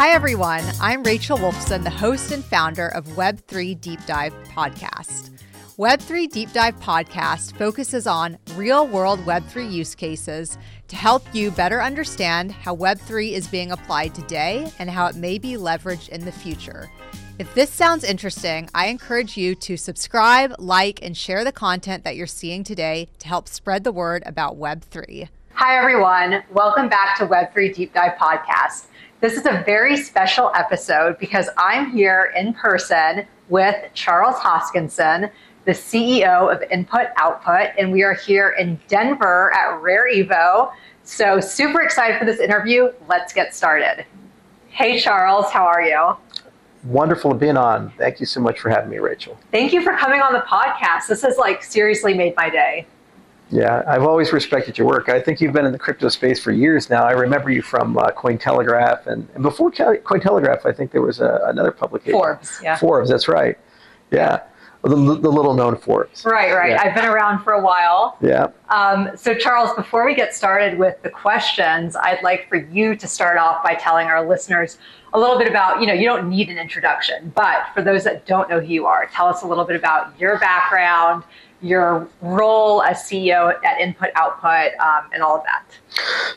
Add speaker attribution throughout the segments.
Speaker 1: Hi, everyone. I'm Rachel Wolfson, the host and founder of Web3 Deep Dive Podcast. Web3 Deep Dive Podcast focuses on real world Web3 use cases to help you better understand how Web3 is being applied today and how it may be leveraged in the future. If this sounds interesting, I encourage you to subscribe, like, and share the content that you're seeing today to help spread the word about Web3. Hi, everyone. Welcome back to Web3 Deep Dive Podcast. This is a very special episode because I'm here in person with Charles Hoskinson, the CEO of Input Output, and we are here in Denver at Rare Evo. So, super excited for this interview. Let's get started. Hey, Charles, how are you?
Speaker 2: Wonderful being on. Thank you so much for having me, Rachel.
Speaker 1: Thank you for coming on the podcast. This has like seriously made my day.
Speaker 2: Yeah, I've always respected your work. I think you've been in the crypto space for years now. I remember you from uh, Cointelegraph, and, and before Cointelegraph, I think there was a, another publication.
Speaker 1: Forbes, yeah.
Speaker 2: Forbes, that's right. Yeah, the, the little known Forbes.
Speaker 1: Right, right. Yeah. I've been around for a while.
Speaker 2: Yeah.
Speaker 1: Um, so, Charles, before we get started with the questions, I'd like for you to start off by telling our listeners a little bit about, you know, you don't need an introduction, but for those that don't know who you are, tell us a little bit about your background your role as CEO at Input Output um, and all of that?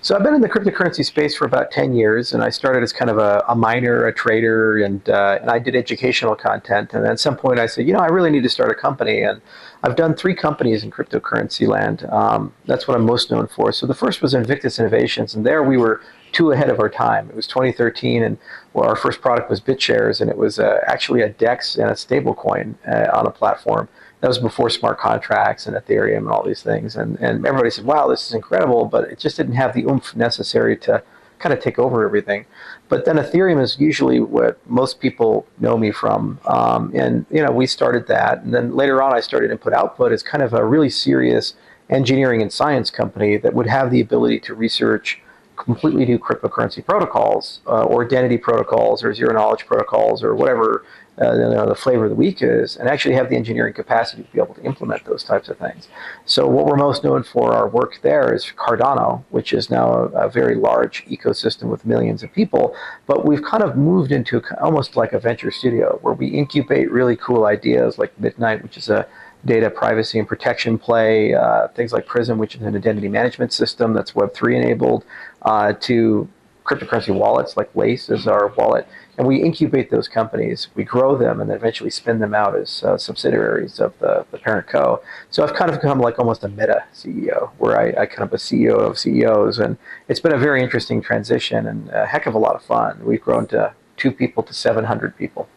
Speaker 2: So I've been in the cryptocurrency space for about 10 years, and I started as kind of a, a miner, a trader, and, uh, and I did educational content. And at some point I said, you know, I really need to start a company. And I've done three companies in cryptocurrency land. Um, that's what I'm most known for. So the first was Invictus Innovations, and there we were too ahead of our time. It was 2013, and well, our first product was BitShares, and it was uh, actually a DEX and a stablecoin uh, on a platform that was before smart contracts and Ethereum and all these things. And, and everybody said, wow, this is incredible, but it just didn't have the oomph necessary to kind of take over everything. But then Ethereum is usually what most people know me from. Um, and, you know, we started that. And then later on, I started Input Output as kind of a really serious engineering and science company that would have the ability to research completely new cryptocurrency protocols uh, or identity protocols or zero knowledge protocols or whatever uh, you know, the flavor of the week is, and actually have the engineering capacity to be able to implement those types of things. So what we're most known for our work there is Cardano, which is now a, a very large ecosystem with millions of people. But we've kind of moved into almost like a venture studio where we incubate really cool ideas like Midnight, which is a data privacy and protection play, uh, things like Prism, which is an identity management system that's Web3 enabled, uh, to cryptocurrency wallets like Lace is our wallet and we incubate those companies, we grow them, and then eventually spin them out as uh, subsidiaries of the, the parent co. So I've kind of become like almost a meta CEO, where I, I kind of a CEO of CEOs, and it's been a very interesting transition and a heck of a lot of fun. We've grown to two people to 700 people.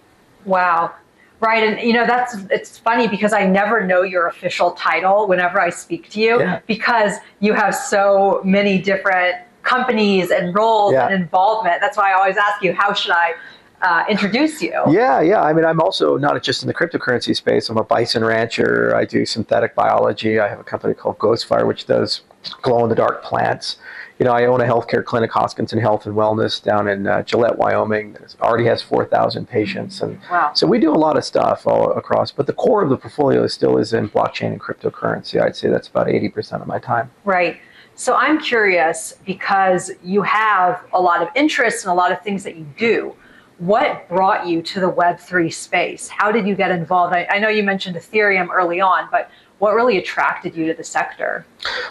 Speaker 1: Wow. Right, and you know that's it's funny because I never know your official title whenever I speak to you yeah. because you have so many different companies and roles yeah. and involvement. That's why I always ask you, how should I uh, introduce you?
Speaker 2: Yeah, yeah. I mean, I'm also not just in the cryptocurrency space. I'm a bison rancher. I do synthetic biology. I have a company called Ghostfire, which does glow in the dark plants. You know, I own a healthcare clinic, Hoskinson Health and Wellness, down in uh, Gillette, Wyoming. That already has 4,000 patients, and
Speaker 1: wow.
Speaker 2: so we do a lot of stuff all across. But the core of the portfolio still is in blockchain and cryptocurrency. I'd say that's about 80% of my time.
Speaker 1: Right. So I'm curious because you have a lot of interests and a lot of things that you do. What brought you to the Web3 space? How did you get involved? I, I know you mentioned Ethereum early on, but what really attracted you to the sector?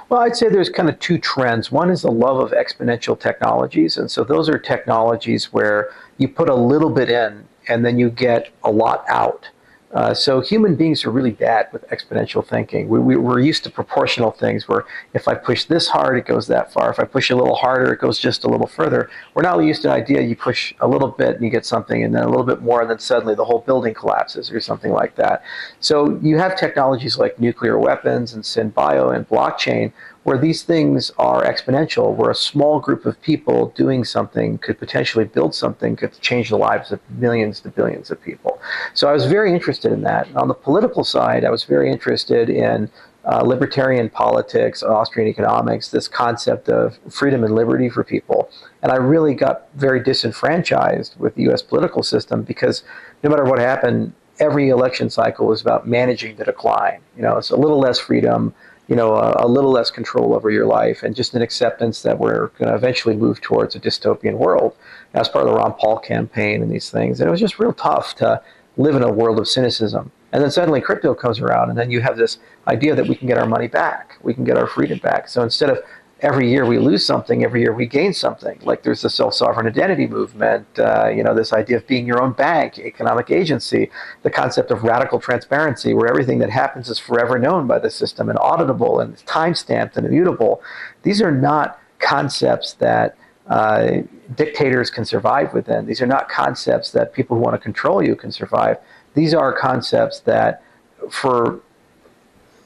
Speaker 2: Well, I'd say there's kind of two trends. One is the love of exponential technologies. And so those are technologies where you put a little bit in and then you get a lot out. Uh, so human beings are really bad with exponential thinking. We, we, are used to proportional things where if I push this hard, it goes that far. If I push a little harder, it goes just a little further. We're not used to the idea you push a little bit and you get something, and then a little bit more, and then suddenly the whole building collapses or something like that. So you have technologies like nuclear weapons and synbio and blockchain where these things are exponential, where a small group of people doing something could potentially build something could change the lives of millions to billions of people. So I was very interested in that. On the political side, I was very interested in uh, libertarian politics, Austrian economics, this concept of freedom and liberty for people. And I really got very disenfranchised with the US political system because no matter what happened, every election cycle was about managing the decline. You know, it's a little less freedom, you know, a, a, little less control over your life and just an acceptance that we're going to eventually move towards a dystopian world. As part of the Ron Paul campaign and these things. And it was just real tough to live in a world of cynicism. And then suddenly crypto comes around, and then you have this idea that we can get our money back, we can get our freedom back. So instead of every year we lose something, every year we gain something. Like there's the self-sovereign identity movement, uh, you know, this idea of being your own bank, economic agency, the concept of radical transparency, where everything that happens is forever known by the system and auditable and time-stamped and immutable. These are not concepts that uh, dictators can survive within. These are not concepts that people who want to control you can survive. These are concepts that, for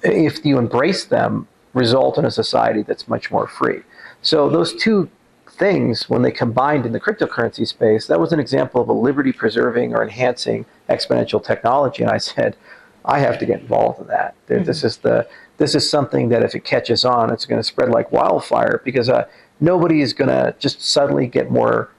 Speaker 2: if you embrace them, result in a society that's much more free. So those two things, when they combined in the cryptocurrency space, that was an example of a liberty preserving or enhancing exponential technology. And I said, I have to get involved in that. Mm-hmm. This is the this is something that if it catches on, it's going to spread like wildfire because uh, nobody is going to just suddenly get more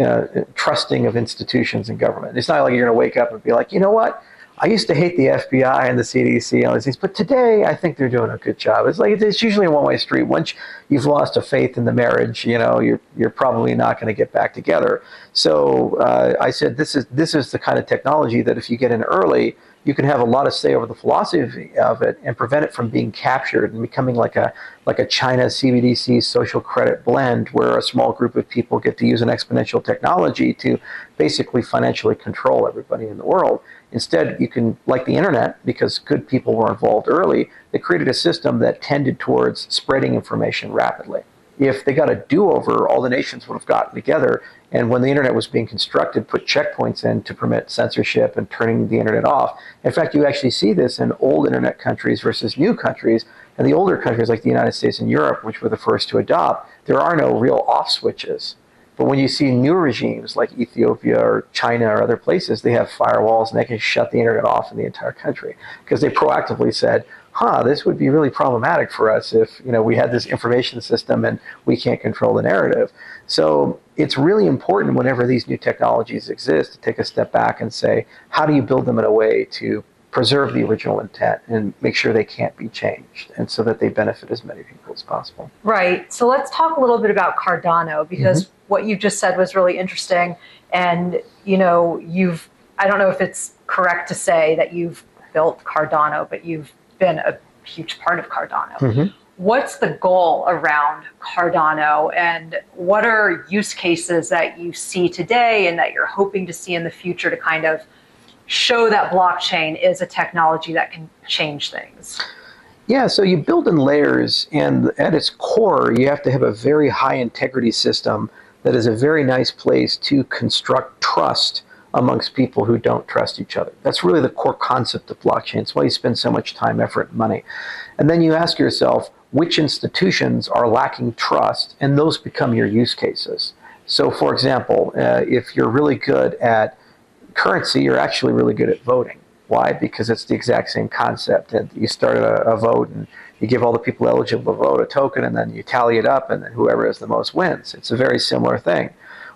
Speaker 2: uh, trusting of institutions and government. It's not like you're going to wake up and be like, you know what? I used to hate the FBI and the CDC and all these things, but today I think they're doing a good job. It's like it's usually a one-way street. Once you've lost a faith in the marriage, you know, you're you're probably not going to get back together. So uh, I said, this is this is the kind of technology that if you get in early, you can have a lot of say over the philosophy of it and prevent it from being captured and becoming like a like a China CBDC social credit blend where a small group of people get to use an exponential technology to basically financially control everybody in the world. Instead, you can, like the internet, because good people were involved early, they created a system that tended towards spreading information rapidly. If they got a do over, all the nations would have gotten together and when the internet was being constructed, put checkpoints in to permit censorship and turning the internet off. In fact, you actually see this in old internet countries versus new countries. And the older countries like the United States and Europe, which were the first to adopt, there are no real off switches. But when you see new regimes like Ethiopia or China or other places, they have firewalls and they can shut the internet off in the entire country because they proactively said, huh, this would be really problematic for us if you know we had this information system and we can't control the narrative. So it's really important whenever these new technologies exist to take a step back and say, how do you build them in a way to preserve the original intent and make sure they can't be changed and so that they benefit as many people as possible.
Speaker 1: Right. So let's talk a little bit about Cardano because mm-hmm. what you just said was really interesting and you know, you've I don't know if it's correct to say that you've built Cardano, but you've been a huge part of Cardano. Mm-hmm. What's the goal around Cardano and what are use cases that you see today and that you're hoping to see in the future to kind of show that blockchain is a technology that can change things?
Speaker 2: Yeah, so you build in layers, and at its core, you have to have a very high integrity system that is a very nice place to construct trust amongst people who don't trust each other. That's really the core concept of blockchain. It's why you spend so much time, effort, and money. And then you ask yourself, which institutions are lacking trust, and those become your use cases. So, for example, uh, if you're really good at currency, you're actually really good at voting. Why? Because it's the exact same concept. And you start a, a vote and you give all the people eligible to vote a token, and then you tally it up, and then whoever has the most wins. It's a very similar thing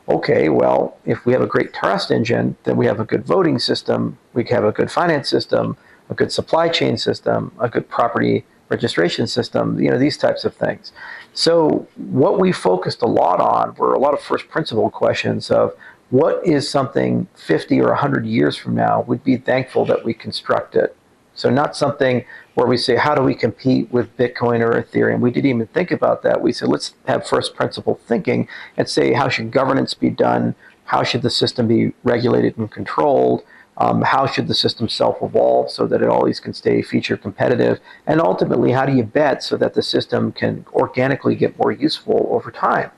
Speaker 2: okay, well, if we have a great trust engine, then we have a good voting system, we have a good finance system, a good supply chain system, a good property registration system, you know, these types of things. So what we focused a lot on were a lot of first principle questions of what is something 50 or 100 years from now would be thankful that we constructed. So not something where we say, how do we compete with Bitcoin or Ethereum? We didn't even think about that. We said, let's have first principle thinking and say, how should governance be done? How should the system be regulated and controlled? Um, how should the system self-evolve so that it always can stay feature competitive? And ultimately, how do you bet so that the system can organically get more useful over time?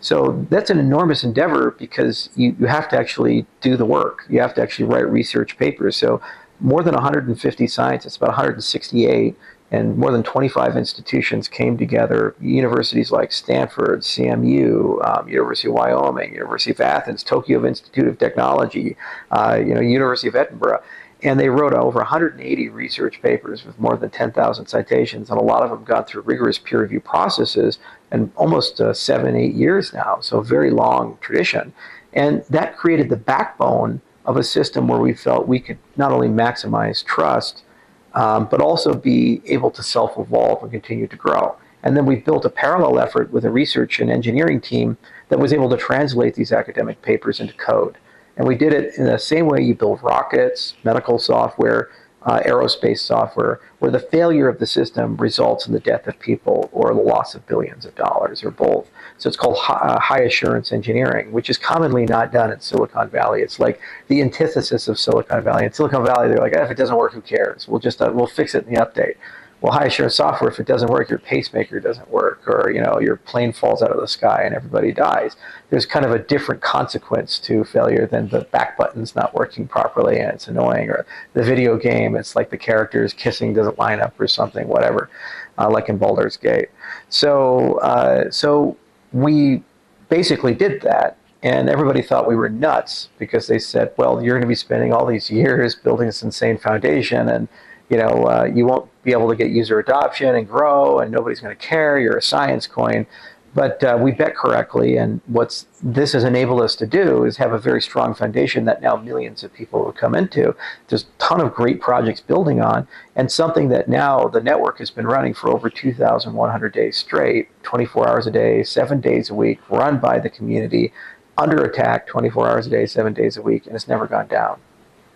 Speaker 2: So that's an enormous endeavor because you, you have to actually do the work. You have to actually write research papers. So more than 150 scientists, about 168, and more than 25 institutions came together. Universities like Stanford, CMU, um, University of Wyoming, University of Athens, Tokyo Institute of Technology, uh, you know, University of Edinburgh, and they wrote over 180 research papers with more than 10,000 citations, and a lot of them got through rigorous peer review processes, and almost uh, seven, eight years now. So a very long tradition, and that created the backbone of a system where we felt we could not only maximize trust, um, but also be able to self evolve and continue to grow. And then we built a parallel effort with a research and engineering team that was able to translate these academic papers into code. And we did it in the same way you build rockets, medical software, uh, aerospace software, where the failure of the system results in the death of people or the loss of billions of dollars or both. So it's called high, uh, high assurance engineering, which is commonly not done in Silicon Valley. It's like the antithesis of Silicon Valley. In Silicon Valley, they're like, eh, if it doesn't work, who cares? We'll just uh, we'll fix it in the update well, high assurance software, if it doesn't work, your pacemaker doesn't work, or you know your plane falls out of the sky and everybody dies. There's kind of a different consequence to failure than the back button's not working properly and it's annoying, or the video game, it's like the characters kissing doesn't line up or something, whatever, uh, like in Baldur's Gate. So, uh, so we basically did that, and everybody thought we were nuts because they said, well, you're going to be spending all these years building this insane foundation and you know, uh, you won't be able to get user adoption and grow, and nobody's going to care. You're a science coin. But uh, we bet correctly, and what this has enabled us to do is have a very strong foundation that now millions of people will come into. There's a ton of great projects building on, and something that now the network has been running for over 2,100 days straight, 24 hours a day, seven days a week, run by the community, under attack 24 hours a day, seven days a week, and it's never gone down.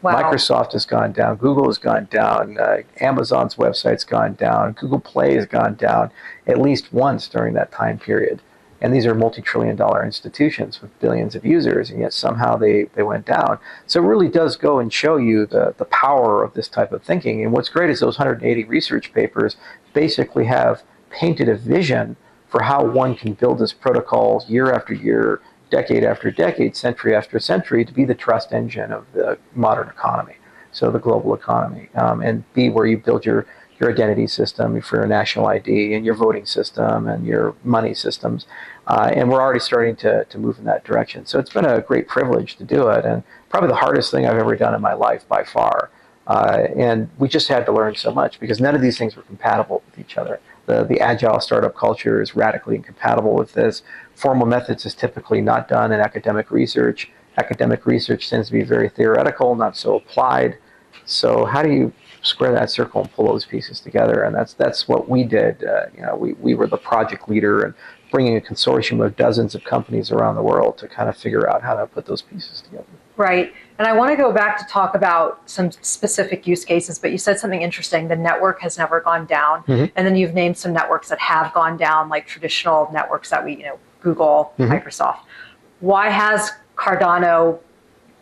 Speaker 2: Wow. Microsoft has gone down, Google has gone down, uh, Amazon's website's gone down, Google Play has gone down at least once during that time period. And these are multi trillion dollar institutions with billions of users, and yet somehow they, they went down. So it really does go and show you the, the power of this type of thinking. And what's great is those 180 research papers basically have painted a vision for how one can build this protocol year after year decade after decade, century after century, to be the trust engine of the modern economy, so the global economy, um, and be where you build your your identity system for your national ID and your voting system and your money systems. Uh, and we're already starting to, to move in that direction. So it's been a great privilege to do it, and probably the hardest thing I've ever done in my life by far. Uh, and we just had to learn so much because none of these things were compatible with each other. The, the agile startup culture is radically incompatible with this. Formal methods is typically not done in academic research. Academic research tends to be very theoretical, not so applied. So how do you square that circle and pull those pieces together? And that's that's what we did. Uh, you know, we, we were the project leader and bringing a consortium of dozens of companies around the world to kind of figure out how to put those pieces together.
Speaker 1: Right. And I want to go back to talk about some specific use cases, but you said something interesting. The network has never gone down. Mm-hmm. And then you've named some networks that have gone down, like traditional networks that we, you know, Google, mm-hmm. Microsoft. Why has Cardano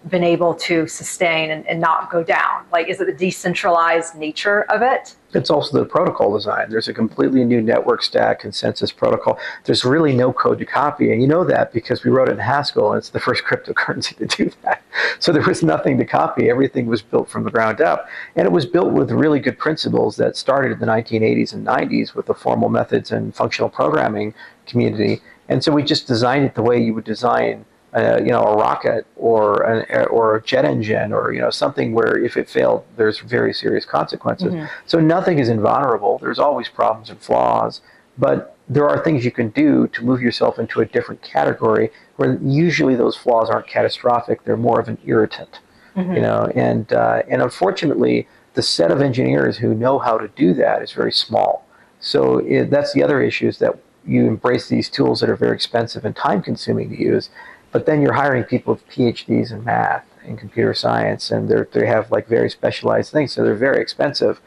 Speaker 1: been able to sustain and, and, not go down? Like, is it the decentralized nature of it?
Speaker 2: It's also the protocol design. There's a completely new network stack, consensus protocol. There's really no code to copy. And you know that because we wrote it in Haskell, and it's the first cryptocurrency to do that. So there was nothing to copy. Everything was built from the ground up. And it was built with really good principles that started in the 1980s and 90s with the formal methods and functional programming community. And so we just designed it the way you would design uh, you know, a rocket or an or a jet engine or you know something where if it failed, there's very serious consequences. Mm-hmm. So nothing is invulnerable. There's always problems and flaws, but there are things you can do to move yourself into a different category where usually those flaws aren't catastrophic. They're more of an irritant, mm-hmm. you know. And uh, and unfortunately, the set of engineers who know how to do that is very small. So it, that's the other issue is that you embrace these tools that are very expensive and time consuming to use but then you're hiring people with PhDs in math and computer science, and they they have like very specialized things, so they're very expensive.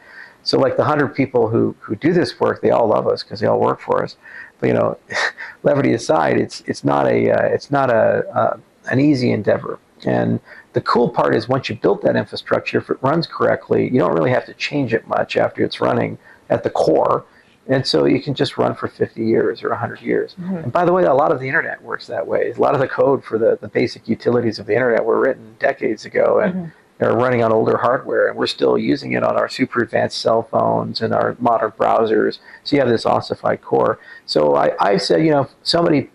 Speaker 2: So like the hundred people who who do this work, they all love us because they all work for us. But you know, levity aside, it's it's not a uh, it's not a uh, an easy endeavor. And the cool part is once you built that infrastructure, if it runs correctly, you don't really have to change it much after it's running at the core and so you can just run for 50 years or 100 years. Mm-hmm. And by the way, a lot of the internet works that way. A lot of the code for the, the basic utilities of the internet were written decades ago and mm-hmm. are running on older hardware, and we're still using it on our super advanced cell phones and our modern browsers. So you have this ossified core. So I, I said, you know, if somebody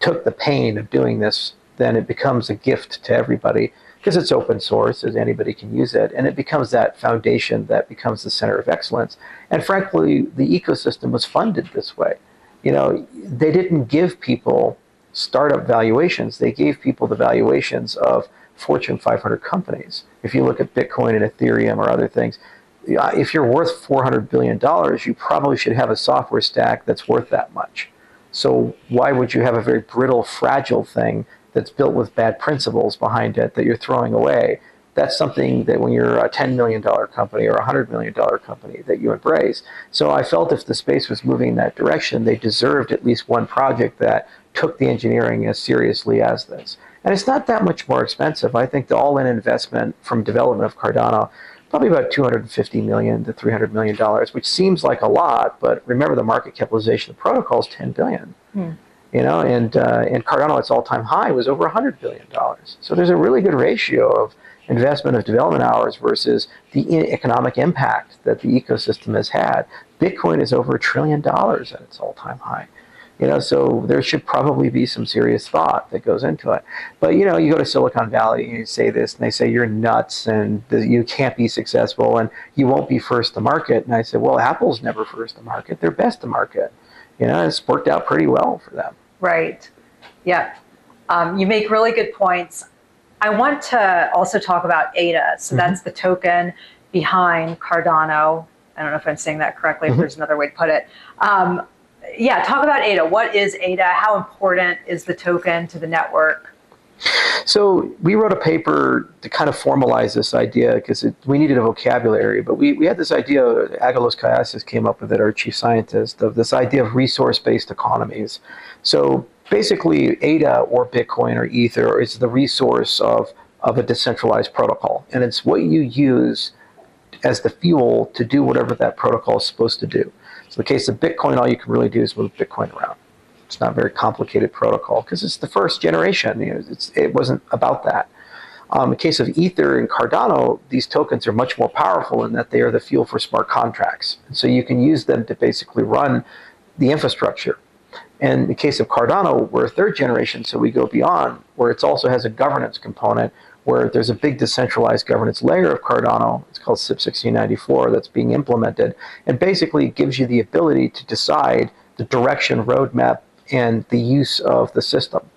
Speaker 2: took the pain of doing this, then it becomes a gift to everybody because it's open source, as anybody can use it, and it becomes that foundation that becomes the center of excellence. And frankly, the ecosystem was funded this way. You know, they didn't give people startup valuations; they gave people the valuations of Fortune 500 companies. If you look at Bitcoin and Ethereum or other things, if you're worth $400 billion, you probably should have a software stack that's worth that much. So why would you have a very brittle, fragile thing that's built with bad principles behind it that you're throwing away? That's something that when you're a $10 million company or a $100 million company that you embrace. So I felt if the space was moving in that direction, they deserved at least one project that took the engineering as seriously as this. And it's not that much more expensive. I think the all-in investment from development of Cardano probably about 250 million to 300 million dollars, which seems like a lot, but remember the market capitalization of the protocol is 10 billion. Hmm. You know, and uh, and Cardano, its all-time high was over 100 billion dollars. So there's a really good ratio of investment of development hours versus the economic impact that the ecosystem has had. Bitcoin is over a trillion dollars at its all-time high. You know, so there should probably be some serious thought that goes into it. But you know, you go to Silicon Valley and you say this, and they say you're nuts and you can't be successful and you won't be first to market. And I said, well, Apple's never first to market; they're best to market. You know, it's worked out pretty well for them.
Speaker 1: Right. Yeah. Um, you make really good points. I want to also talk about ADA. So mm-hmm. that's the token behind Cardano. I don't know if I'm saying that correctly. Mm-hmm. If there's another way to put it. Um, yeah, talk about ADA. What is ADA? How important is the token to the network?
Speaker 2: So we wrote a paper to kind of formalize this idea because we needed a vocabulary, but we, we had this idea, Aggelos Kiayias came up with it, our chief scientist, of this idea of resource-based economies. So basically ADA or Bitcoin or Ether is the resource of, of a decentralized protocol. And it's what you use as the fuel to do whatever that protocol is supposed to do. So in the case of Bitcoin, all you can really do is move Bitcoin around. It's not a very complicated protocol because it's the first generation. You know, it wasn't about that. Um, in the case of Ether and Cardano, these tokens are much more powerful in that they are the fuel for smart contracts. So you can use them to basically run the infrastructure. And in the case of Cardano, we're a third generation, so we go beyond, where it also has a governance component where there's a big decentralized governance layer of Cardano. It's called CIP 1694 that's being implemented, and basically it gives you the ability to decide the direction, roadmap, and the use of the system.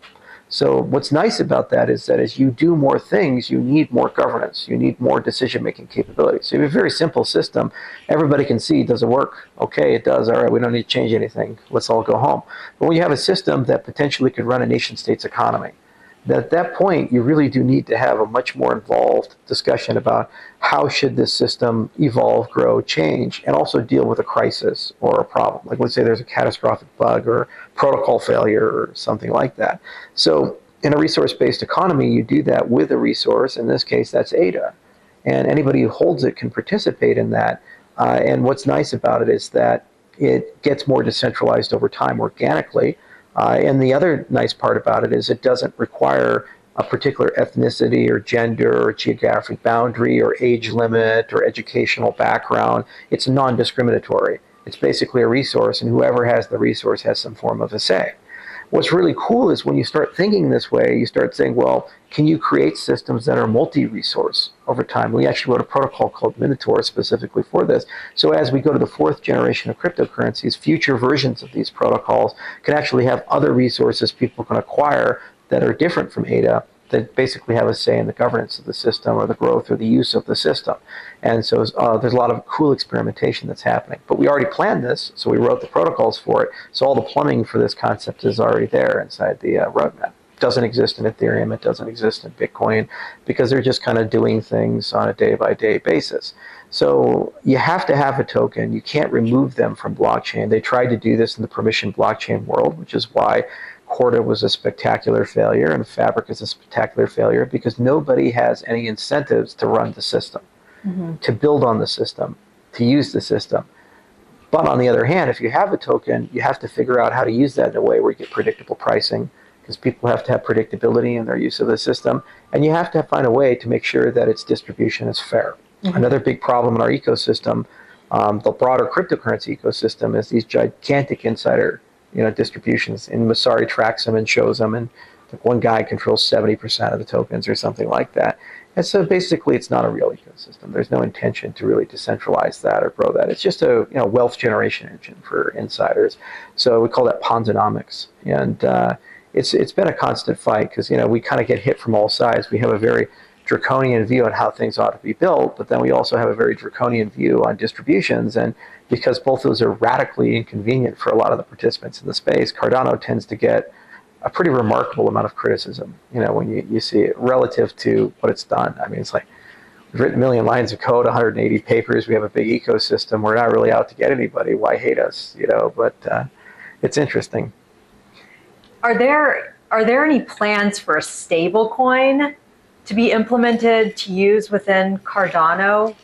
Speaker 2: So what's nice about that is that as you do more things, you need more governance. You need more decision-making capabilities. So you have a very simple system. Everybody can see, does it work? Okay, it does. All right, we don't need to change anything. Let's all go home. But when you have a system that potentially could run a nation-state's economy, that at that point you really do need to have a much more involved discussion about how should this system evolve, grow, change, and also deal with a crisis or a problem. Like let's say there's a catastrophic bug or protocol failure or something like that. So in a resource-based economy, you do that with a resource. In this case, that's ADA. And anybody who holds it can participate in that. Uh, and what's nice about it is that it gets more decentralized over time organically uh, and the other nice part about it is it doesn't require a particular ethnicity or gender or geographic boundary or age limit or educational background. It's non discriminatory. It's basically a resource, and whoever has the resource has some form of a say. What's really cool is when you start thinking this way, you start saying, well, can you create systems that are multi-resource over time? We actually wrote a protocol called Minotaur specifically for this. So as we go to the fourth generation of cryptocurrencies, future versions of these protocols can actually have other resources people can acquire that are different from ADA that basically have a say in the governance of the system or the growth or the use of the system. And so uh, there's a lot of cool experimentation that's happening. But we already planned this, so we wrote the protocols for it. So all the plumbing for this concept is already there inside the uh, roadmap. It doesn't exist in Ethereum, it doesn't exist in Bitcoin, because they're just kind of doing things on a day by day basis. So you have to have a token. You can't remove them from blockchain. They tried to do this in the permission blockchain world, which is why Corda was a spectacular failure and Fabric is a spectacular failure because nobody has any incentives to run the system, mm-hmm. to build on the system, to use the system. But on the other hand, if you have a token, you have to figure out how to use that in a way where you get predictable pricing because people have to have predictability in their use of the system. And you have to find a way to make sure that its distribution is fair. Mm-hmm. Another big problem in our ecosystem, um, the broader cryptocurrency ecosystem, is these gigantic insider you know distributions. And Messari tracks them and shows them, and one guy controls 70% of the tokens or something like that. And so basically, it's not a real ecosystem. There's no intention to really decentralize that or grow that. It's just a you know wealth generation engine for insiders. So we call that Ponzonomics, and uh, it's it's been a constant fight because you know we kind of get hit from all sides. We have a very draconian view on how things ought to be built, but then we also have a very draconian view on distributions. And because both of those are radically inconvenient for a lot of the participants in the space, Cardano tends to get a pretty remarkable amount of criticism, you know, when you, you see it relative to what it's done. I mean, it's like we've written a million lines of code, 180 papers, we have a big ecosystem, we're not really out to get anybody. Why hate us, you know? But uh, it's interesting.
Speaker 1: Are there are there any plans for a stable coin to be implemented to use within Cardano?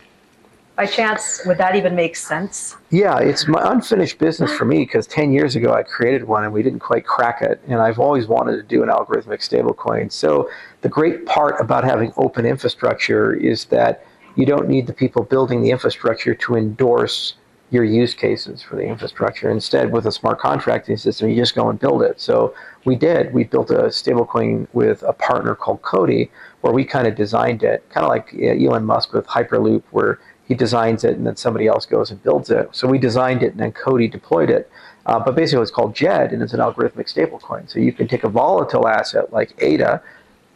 Speaker 1: By chance, would that even make sense?
Speaker 2: Yeah, it's my unfinished business for me because 10 years ago I created one and we didn't quite crack it. And I've always wanted to do an algorithmic stablecoin. So, the great part about having open infrastructure is that you don't need the people building the infrastructure to endorse your use cases for the infrastructure. Instead, with a smart contracting system, you just go and build it. So we did. We built a stablecoin with a partner called COTI, where we kind of designed it, kind of like Elon Musk with Hyperloop, where he designs it and then somebody else goes and builds it. So we designed it and then COTI deployed it. Uh, but basically, it's called Djed, and it's an algorithmic stablecoin. So you can take a volatile asset like ADA,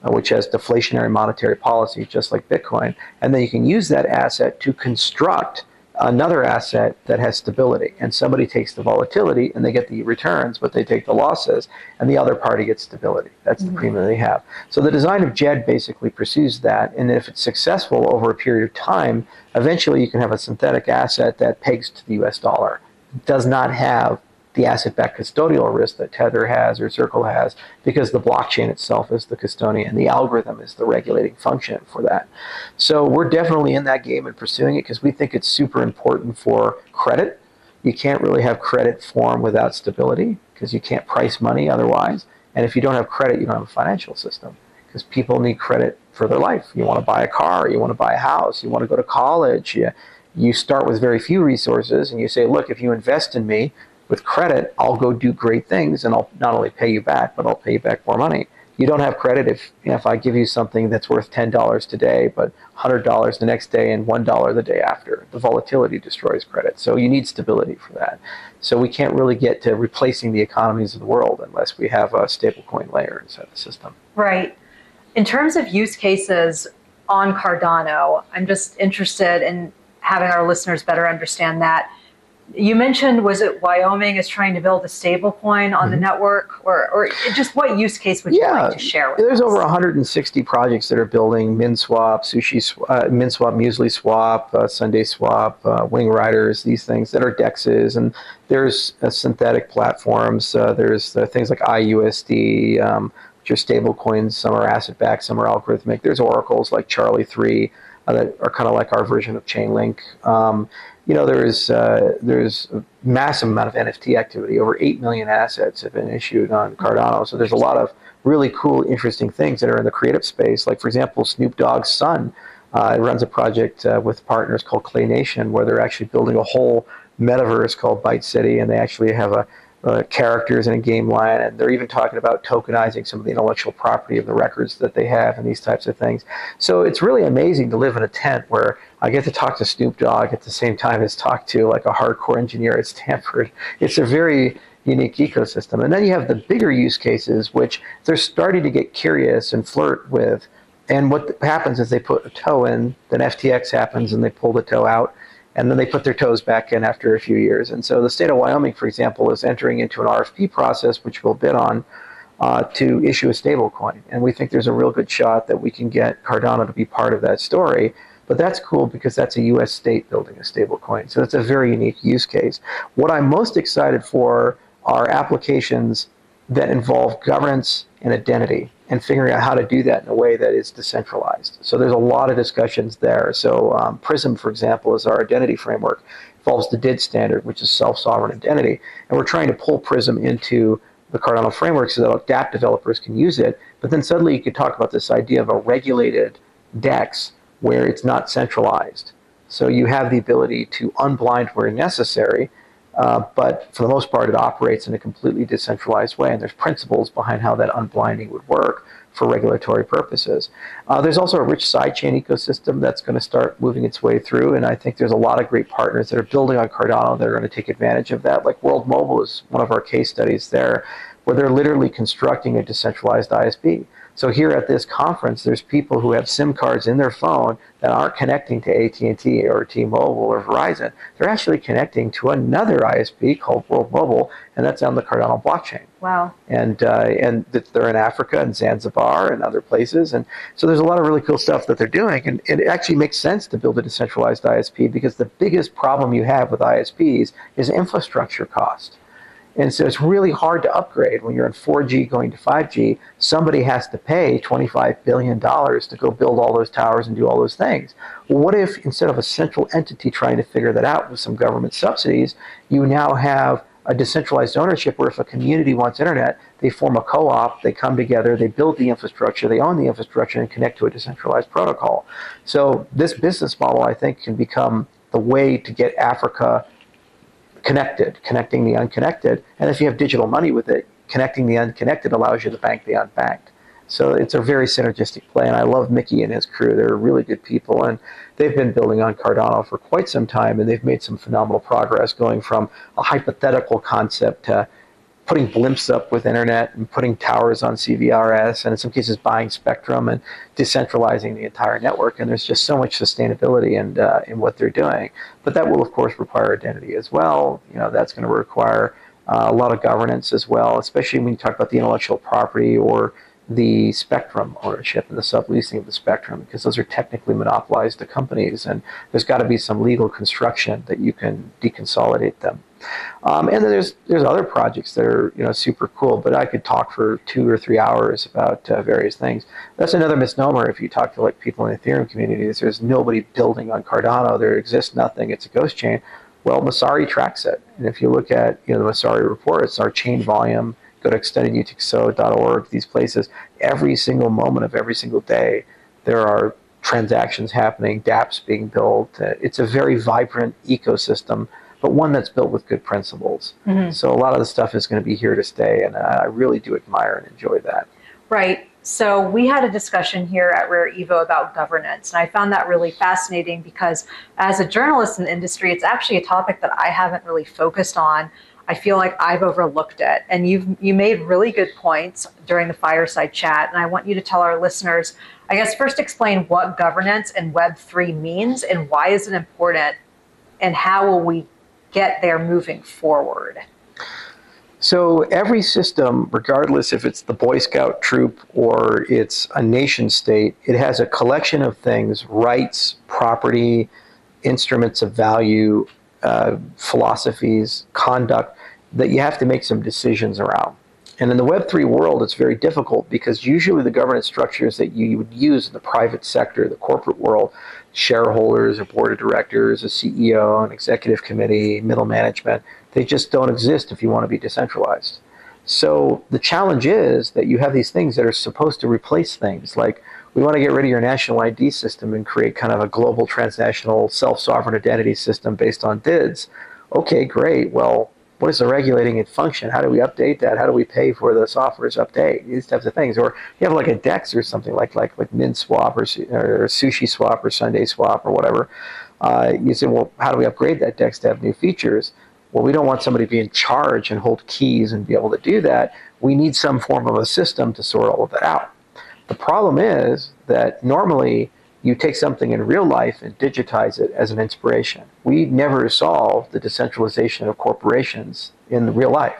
Speaker 2: uh, which has deflationary monetary policy, just like Bitcoin, and then you can use that asset to construct another asset that has stability. And somebody takes the volatility and they get the returns, but they take the losses, and the other party gets stability. That's mm-hmm. the premium they have. So the design of Djed basically pursues that. And if it's successful over a period of time, eventually you can have a synthetic asset that pegs to the US dollar. It does not have the asset-backed custodial risk that Tether has or Circle has because the blockchain itself is the custodian. And the algorithm is the regulating function for that. So we're definitely in that game and pursuing it because we think it's super important for credit. You can't really have credit form without stability because you can't price money otherwise. And if you don't have credit, you don't have a financial system because people need credit for their life. You want to buy a car, you want to buy a house, you want to go to college. You, you start with very few resources and you say, look, if you invest in me, with credit, I'll go do great things and I'll not only pay you back, but I'll pay you back more money. You don't have credit if you know, if I give you something that's worth ten dollars today, but hundred dollars the next day and one dollar the day after. The volatility destroys credit. So you need stability for that. So we can't really get to replacing the economies of the world unless we have a stablecoin layer inside the system.
Speaker 1: Right. In terms of use cases on Cardano, I'm just interested in having our listeners better understand that you mentioned was it Wyoming is trying to build a stable coin on mm-hmm. the network or, or just what use case would you yeah, like to share with
Speaker 2: there's
Speaker 1: us?
Speaker 2: over 160 projects that are building minswap sushi uh, minswap muesli swap uh, sundae swap uh, wing riders these things that are dexes and there's uh, synthetic platforms uh, there's uh, things like iusd um, are stable coins some are asset backed some are algorithmic there's oracles like Charli3 that are kind of like our version of chainlink um, you know, there's uh, there's a massive amount of NFT activity. Over eight million assets have been issued on Cardano. So there's a lot of really cool, interesting things that are in the creative space. Like for example, Snoop Dogg's son uh, runs a project uh, with partners called Clay Nation, where they're actually building a whole metaverse called Byte City, and they actually have a uh, characters in a game line, and they're even talking about tokenizing some of the intellectual property of the records that they have and these types of things. So it's really amazing to live in a tent where I get to talk to Snoop Dogg at the same time as talk to like a hardcore engineer at Stanford. It's a very unique ecosystem. And then you have the bigger use cases, which they're starting to get curious and flirt with. And what happens is they put a toe in, then FTX happens, and they pull the toe out and then they put their toes back in after a few years. And so the state of Wyoming, for example, is entering into an RFP process, which we'll bid on, uh, to issue a stable coin. And we think there's a real good shot that we can get Cardano to be part of that story. But that's cool because that's a U.S. state building a stable coin. So it's a very unique use case. What I'm most excited for are applications that involve governance and identity and figuring out how to do that in a way that is decentralized. So there's a lot of discussions there. So um, Prism, for example, is our identity framework, involves the DID standard, which is self-sovereign identity, and we're trying to pull Prism into the Cardano framework so that DApp developers can use it. But then suddenly you could talk about this idea of a regulated DEX where it's not centralized. So you have the ability to unblind where necessary uh, but for the most part, it operates in a completely decentralized way, and there's principles behind how that unblinding would work for regulatory purposes. Uh, there's also a rich sidechain ecosystem that's going to start moving its way through, and I think there's a lot of great partners that are building on Cardano that are going to take advantage of that. Like World Mobile is one of our case studies there, where they're literally constructing a decentralized ISP. So here at this conference, there's people who have SIM cards in their phone that aren't connecting to AT&T or T-Mobile or Verizon. They're actually connecting to another ISP called World Mobile, and that's on the Cardano blockchain.
Speaker 1: Wow.
Speaker 2: And uh, and they're in Africa and Zanzibar and other places, and so there's a lot of really cool stuff that they're doing, and, and it actually makes sense to build a decentralized ISP because the biggest problem you have with ISPs is infrastructure cost. And so it's really hard to upgrade when you're in 4G going to 5G. Somebody has to pay $25 billion to go build all those towers and do all those things. What if instead of a central entity trying to figure that out with some government subsidies, you now have a decentralized ownership where if a community wants internet, they form a co op, they come together, they build the infrastructure, they own the infrastructure, and connect to a decentralized protocol. So this business model, I think, can become the way to get Africa connected, connecting the unconnected. And if you have digital money with it, connecting the unconnected allows you to bank the unbanked. So it's a very synergistic play, and I love Micky and his crew. They're really good people, and they've been building on Cardano for quite some time, and they've made some phenomenal progress going from a hypothetical concept to putting blimps up with internet and putting towers on CBRS and in some cases buying spectrum and decentralizing the entire network. And there's just so much sustainability in, uh, in what they're doing. But that will, of course, require identity as well. You know, that's going to require uh, a lot of governance as well, especially when you talk about the intellectual property or the spectrum ownership and the subleasing of the spectrum because those are technically monopolized to companies and there's got to be some legal construction that you can deconsolidate them um, and then there's there's other projects that are you know super cool but i could talk for two or three hours about uh, various things. That's another misnomer if you talk to like people in the ethereum communities there's nobody building on cardano. There exists nothing. It's a ghost chain. Well Messari tracks it. And if you look at you know the report it's our chain volume. Go to extendedutxo.org, these places, every single moment of every single day, there are transactions happening, dApps being built. Uh, it's a very vibrant ecosystem, but one that's built with good principles. Mm-hmm. So a lot of the stuff is going to be here to stay, and I really do admire and enjoy that.
Speaker 1: Right. So we had a discussion here at Rare Evo about governance, and I found that really fascinating because as a journalist in the industry, it's actually a topic that I haven't really focused on I feel like I've overlooked it. And you've you made really good points during the fireside chat. And I want you to tell our listeners, I guess first explain what governance and Web3 means and why is it important and how will we get there moving forward?
Speaker 2: So every system, regardless if it's the Boy Scout troop or it's a nation state, it has a collection of things, rights, property, instruments of value, uh, philosophies, conduct that you have to make some decisions around. And in the Web3 world, it's very difficult because usually the governance structures that you would use in the private sector, the corporate world, shareholders, a board of directors, a CEO, an executive committee, middle management, they just don't exist if you want to be decentralized. So the challenge is that you have these things that are supposed to replace things. Like we want to get rid of your national ID system and create kind of a global transnational self sovereign identity system based on DIDs. Okay, great. Well, what is the regulating function? How do we update that? How do we pay for the software's update? These types of things. Or you have like a DEX or something like like like Mint Swap or, or Sushi Swap or Sundae Swap or whatever. Uh, you say, well, how do we upgrade that DEX to have new features? Well, we don't want somebody to be in charge and hold keys and be able to do that. We need some form of a system to sort all of that out. The problem is that normally you take something in real life and digitize it as an inspiration. We never solved the decentralization of corporations in real life.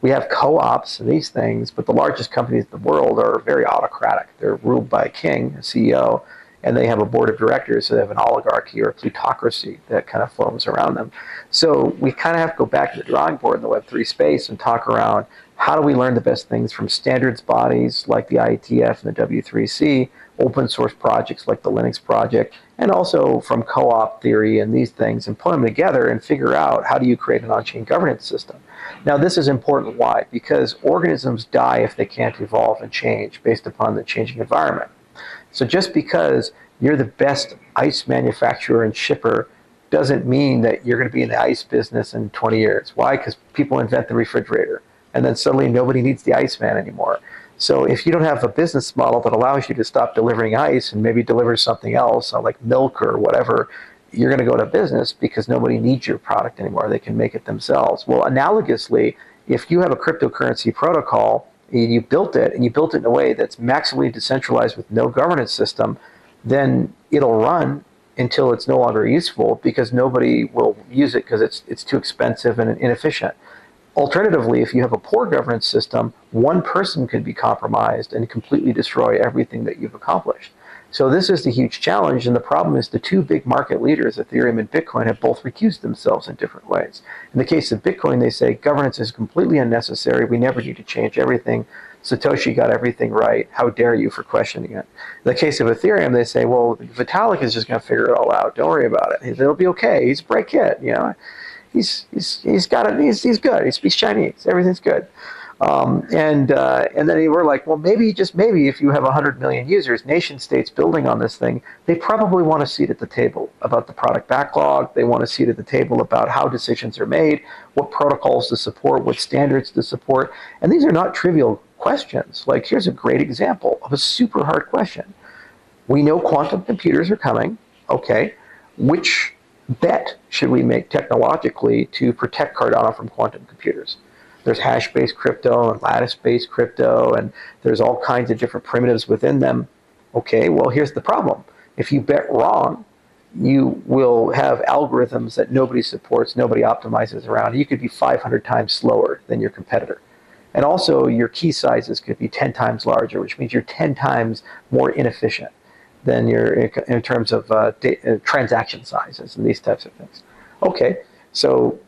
Speaker 2: We have co ops and these things, but the largest companies in the world are very autocratic. They're ruled by a king, a CEO, and they have a board of directors, so they have an oligarchy or a plutocracy that kind of forms around them. So we kind of have to go back to the drawing board in the Web3 space and talk around how do we learn the best things from standards bodies like the IETF and the W3C open source projects like the Linux project, and also from co-op theory and these things, and put them together and figure out how do you create an on-chain governance system. Now, this is important. Why? Because organisms die if they can't evolve and change based upon the changing environment. So just because you're the best ice manufacturer and shipper doesn't mean that you're going to be in the ice business in 20 years. Why? Because people invent the refrigerator, and then suddenly nobody needs the Iceman anymore. So if you don't have a business model that allows you to stop delivering ice and maybe deliver something else, uh, like milk or whatever, you're going to go to business because nobody needs your product anymore. They can make it themselves. Well, analogously, if you have a cryptocurrency protocol and you built it and you built it in a way that's maximally decentralized with no governance system, then it'll run until it's no longer useful because nobody will use it because it's it's too expensive and inefficient. Alternatively, if you have a poor governance system, one person could be compromised and completely destroy everything that you've accomplished. So this is the huge challenge, and the problem is the two big market leaders, Ethereum and Bitcoin, have both recused themselves in different ways. In the case of Bitcoin, they say governance is completely unnecessary. We never need to change everything. Satoshi got everything right. How dare you for questioning it? In the case of Ethereum, they say, well, Vitalik is just going to figure it all out. Don't worry about it. It'll be okay. He's a bright kid, you know. He's he's he's got it. He's he's good. He speaks Chinese. Everything's good. Um, and uh, and then we're like, well, maybe just maybe if you have 100 million users, nation states building on this thing, they probably want a seat at the table about the product backlog. They want a seat at the table about how decisions are made, what protocols to support, what standards to support. And these are not trivial questions. Like here's a great example of a super hard question. We know quantum computers are coming. Okay, which bet should we make technologically to protect Cardano from quantum computers? there's hash-based crypto and lattice-based crypto, and there's all kinds of different primitives within them. Okay, well, here's the problem. If you bet wrong, you will have algorithms that nobody supports, nobody optimizes around. You could be 500 times slower than your competitor. And also, your key sizes could be 10 times larger, which means you're 10 times more inefficient than your in terms of uh, uh, transaction sizes and these types of things. Okay, so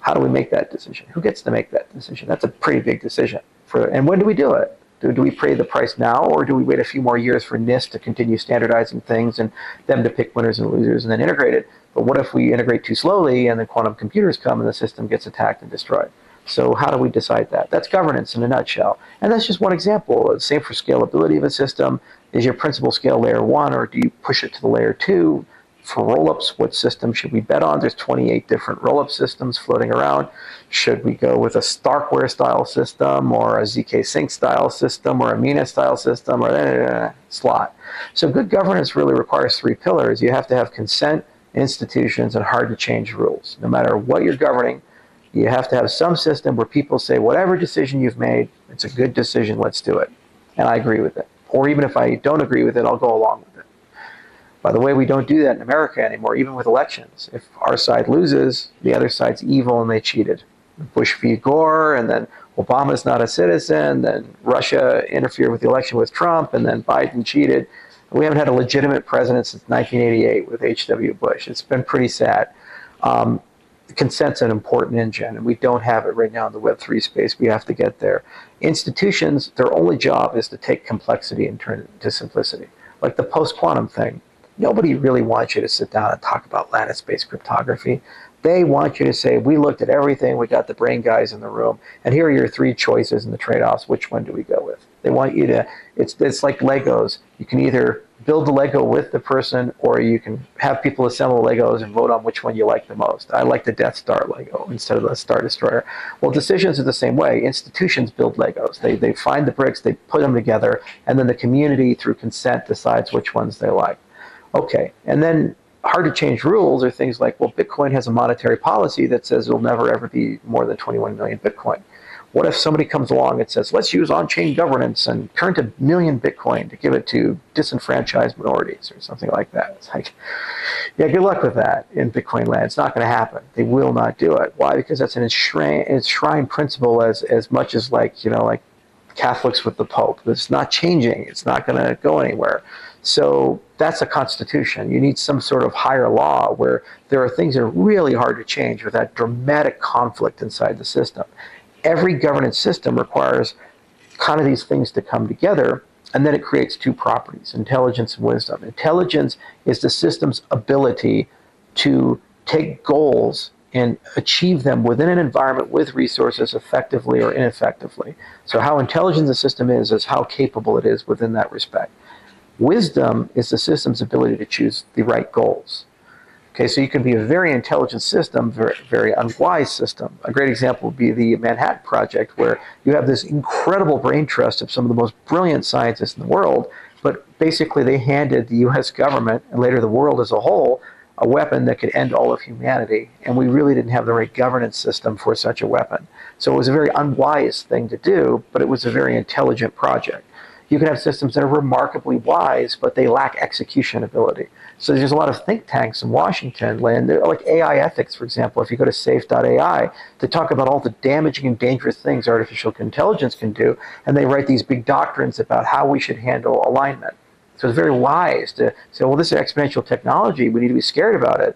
Speaker 2: how do we make that decision? Who gets to make that decision? That's a pretty big decision. For and when do we do it? Do, do we pay the price now, or do we wait a few more years for NIST to continue standardizing things and them to pick winners and losers and then integrate it? But what if we integrate too slowly and then quantum computers come and the system gets attacked and destroyed? So how do we decide that? That's governance in a nutshell. And that's just one example. Same for scalability of a system. Is your principal scale layer one, or do you push it to the layer two? for rollups, what system should we bet on? There's 28 different rollup systems floating around. Should we go with a Starkware style system or a ZK Sync style system or a Mina style system or uh, slot? So good governance really requires three pillars. You have to have consent, institutions, and hard to change rules. No matter what you're governing, you have to have some system where people say, whatever decision you've made, it's a good decision, let's do it. And I agree with it. Or even if I don't agree with it, I'll go along with it. By the way, we don't do that in America anymore, even with elections. If our side loses, the other side's evil and they cheated. Bush v. Gore, and then Obama's not a citizen, then Russia interfered with the election with Trump, and then Biden cheated. We haven't had a legitimate president since 1988 with H.W. Bush. It's been pretty sad. Um, consent's an important engine, and we don't have it right now in the Web3 space. We have to get there. Institutions, their only job is to take complexity and turn it into simplicity. Like the post quantum thing nobody really wants you to sit down and talk about lattice-based cryptography. They want you to say, we looked at everything, we got the brain guys in the room, and here are your three choices and the trade-offs. Which one do we go with? They want you to, it's, it's like Legos. You can either build the Lego with the person, or you can have people assemble Legos and vote on which one you like the most. I like the Death Star Lego instead of the Star Destroyer. Well, decisions are the same way. Institutions build Legos. They, they find the bricks, they put them together, and then the community, through consent, decides which ones they like. Okay. And then hard to change rules are things like, well, Bitcoin has a monetary policy that says it'll never ever be more than 21 million Bitcoin. What if somebody comes along and says, let's use on chain governance and turn to million Bitcoin to give it to disenfranchised minorities or something like that? It's like, yeah, good luck with that in Bitcoin land. It's not going to happen. They will not do it. Why? Because that's an enshrined, enshrined principle as, as much as like, you know, like Catholics with the Pope. It's not changing. It's not going to go anywhere. So that's a constitution. You need some sort of higher law where there are things that are really hard to change with that dramatic conflict inside the system. Every governance system requires kind of these things to come together, and then it creates two properties intelligence and wisdom. Intelligence is the system's ability to take goals and achieve them within an environment with resources effectively or ineffectively. So, how intelligent the system is, is how capable it is within that respect. Wisdom is the system's ability to choose the right goals. Okay, so you can be a very intelligent system, very, very unwise system. A great example would be the Manhattan Project, where you have this incredible brain trust of some of the most brilliant scientists in the world, but basically they handed the US government and later the world as a whole a weapon that could end all of humanity, and we really didn't have the right governance system for such a weapon. So it was a very unwise thing to do, but it was a very intelligent project. You can have systems that are remarkably wise, but they lack execution ability. So there's a lot of think tanks in Washington, land, like AI ethics, for example. If you go to safe.ai they talk about all the damaging and dangerous things artificial intelligence can do, and they write these big doctrines about how we should handle alignment. So it's very wise to say, well, this is exponential technology. We need to be scared about it.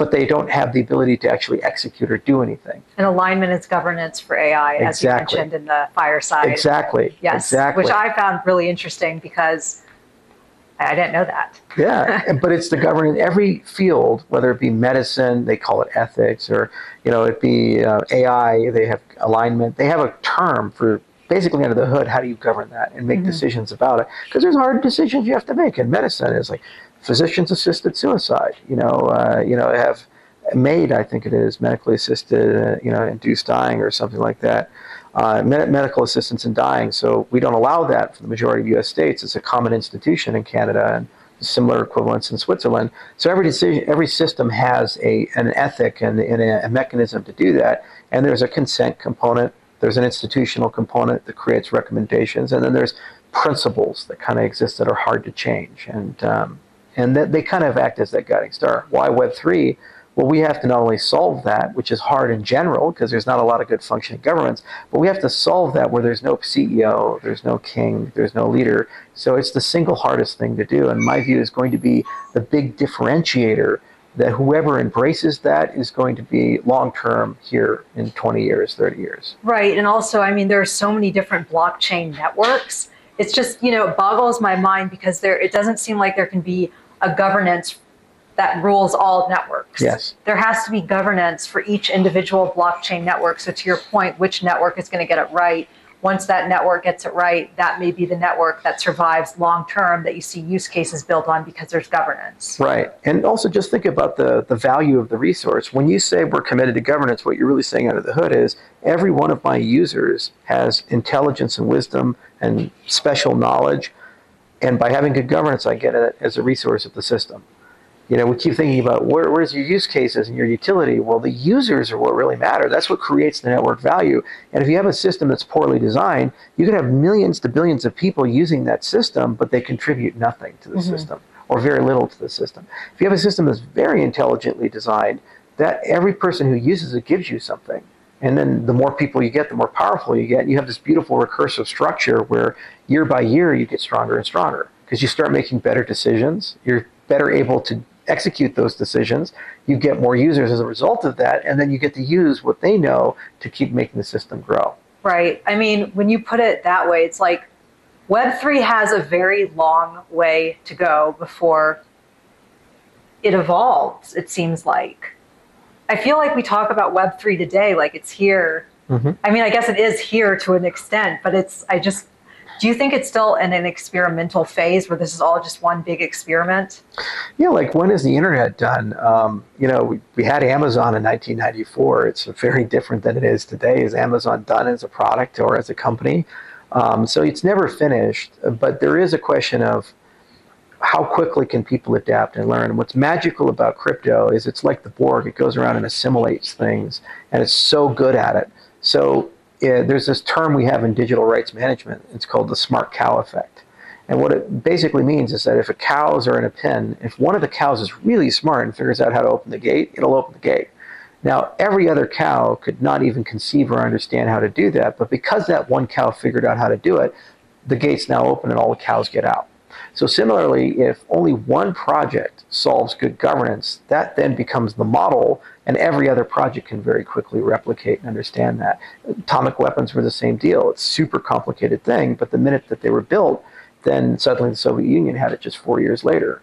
Speaker 2: But they don't have the ability to actually execute or do anything.
Speaker 1: And alignment is governance for AI, exactly. as you mentioned in the fireside.
Speaker 2: Exactly.
Speaker 1: Yes.
Speaker 2: Exactly.
Speaker 1: Which I found really interesting because I didn't know that.
Speaker 2: yeah, but it's the governance. Every field, whether it be medicine, they call it ethics, or you know, it be uh, AI, they have alignment. They have a term for basically under the hood, how do you govern that and make mm-hmm. decisions about it? Because there's hard decisions you have to make in medicine. It's like physicians assisted suicide. You know, uh, you know, have made I think it is medically assisted, uh, you know, induced dying or something like that. Uh, med- medical assistance in dying. So we don't allow that for the majority of U.S. states. It's a common institution in Canada and similar equivalents in Switzerland. So every decision, every system has a an ethic and, and a, a mechanism to do that. And there's a consent component there's an institutional component that creates recommendations, and then there's principles that kind of exist that are hard to change, and um, and that they kind of act as that guiding star. Why Web three? Well, we have to not only solve that, which is hard in general because there's not a lot of good functioning governments, but we have to solve that where there's no CEO, there's no king, there's no leader. So it's the single hardest thing to do, and my view is going to be the big differentiator that whoever embraces that is going to be long term here in 20 years, 30 years.
Speaker 1: Right. And also, I mean, there are so many different blockchain networks. It's just, you know, it boggles my mind because there it doesn't seem like there can be a governance that rules all networks.
Speaker 2: Yes.
Speaker 1: There has to be governance for each individual blockchain network. So to your point, which network is going to get it right? once that network gets it right, that may be the network that survives long term that you see use cases built on because there's governance.
Speaker 2: Right. And also just think about the, the value of the resource. When you say we're committed to governance, what you're really saying under the hood is every one of my users has intelligence and wisdom and special knowledge. And by having good governance, I get it as a resource of the system you know, we keep thinking about where, where's your use cases and your utility. Well, the users are what really matter. That's what creates the network value. And if you have a system that's poorly designed, you could have millions to billions of people using that system, but they contribute nothing to the mm-hmm. system or very little to the system. If you have a system that's very intelligently designed, that every person who uses it gives you something. And then the more people you get, the more powerful you get. You have this beautiful recursive structure where year by year you get stronger and stronger because you start making better decisions. You're better able to execute those decisions. You get more users as a result of that, and then you get to use what they know to keep making the system grow.
Speaker 1: Right. I mean, when you put it that way, it's like Web3 has a very long way to go before it evolves, it seems like. I feel like we talk about Web3 today like it's here. Mm-hmm. I mean, I guess it is here to an extent, but it's, I just do you think it's still in an experimental phase where this is all just one big experiment?
Speaker 2: Yeah, like when is the internet done? Um, you know, we, we had Amazon in 1994. It's very different than it is today. Is Amazon done as a product or as a company? Um, so it's never finished, but there is a question of how quickly can people adapt and learn? And what's magical about crypto is it's like the Borg. It goes around and assimilates things, and it's so good at it. So yeah, there's this term we have in digital rights management. It's called the smart cow effect. And what it basically means is that if a cows are in a pen, if one of the cows is really smart and figures out how to open the gate, it'll open the gate. Now, every other cow could not even conceive or understand how to do that, but because that one cow figured out how to do it, the gate's now open and all the cows get out. So similarly, if only one project solves good governance, that then becomes the model, and every other project can very quickly replicate and understand that. Atomic weapons were the same deal. It's a super complicated thing, but the minute that they were built, then suddenly the Soviet Union had it just four years later.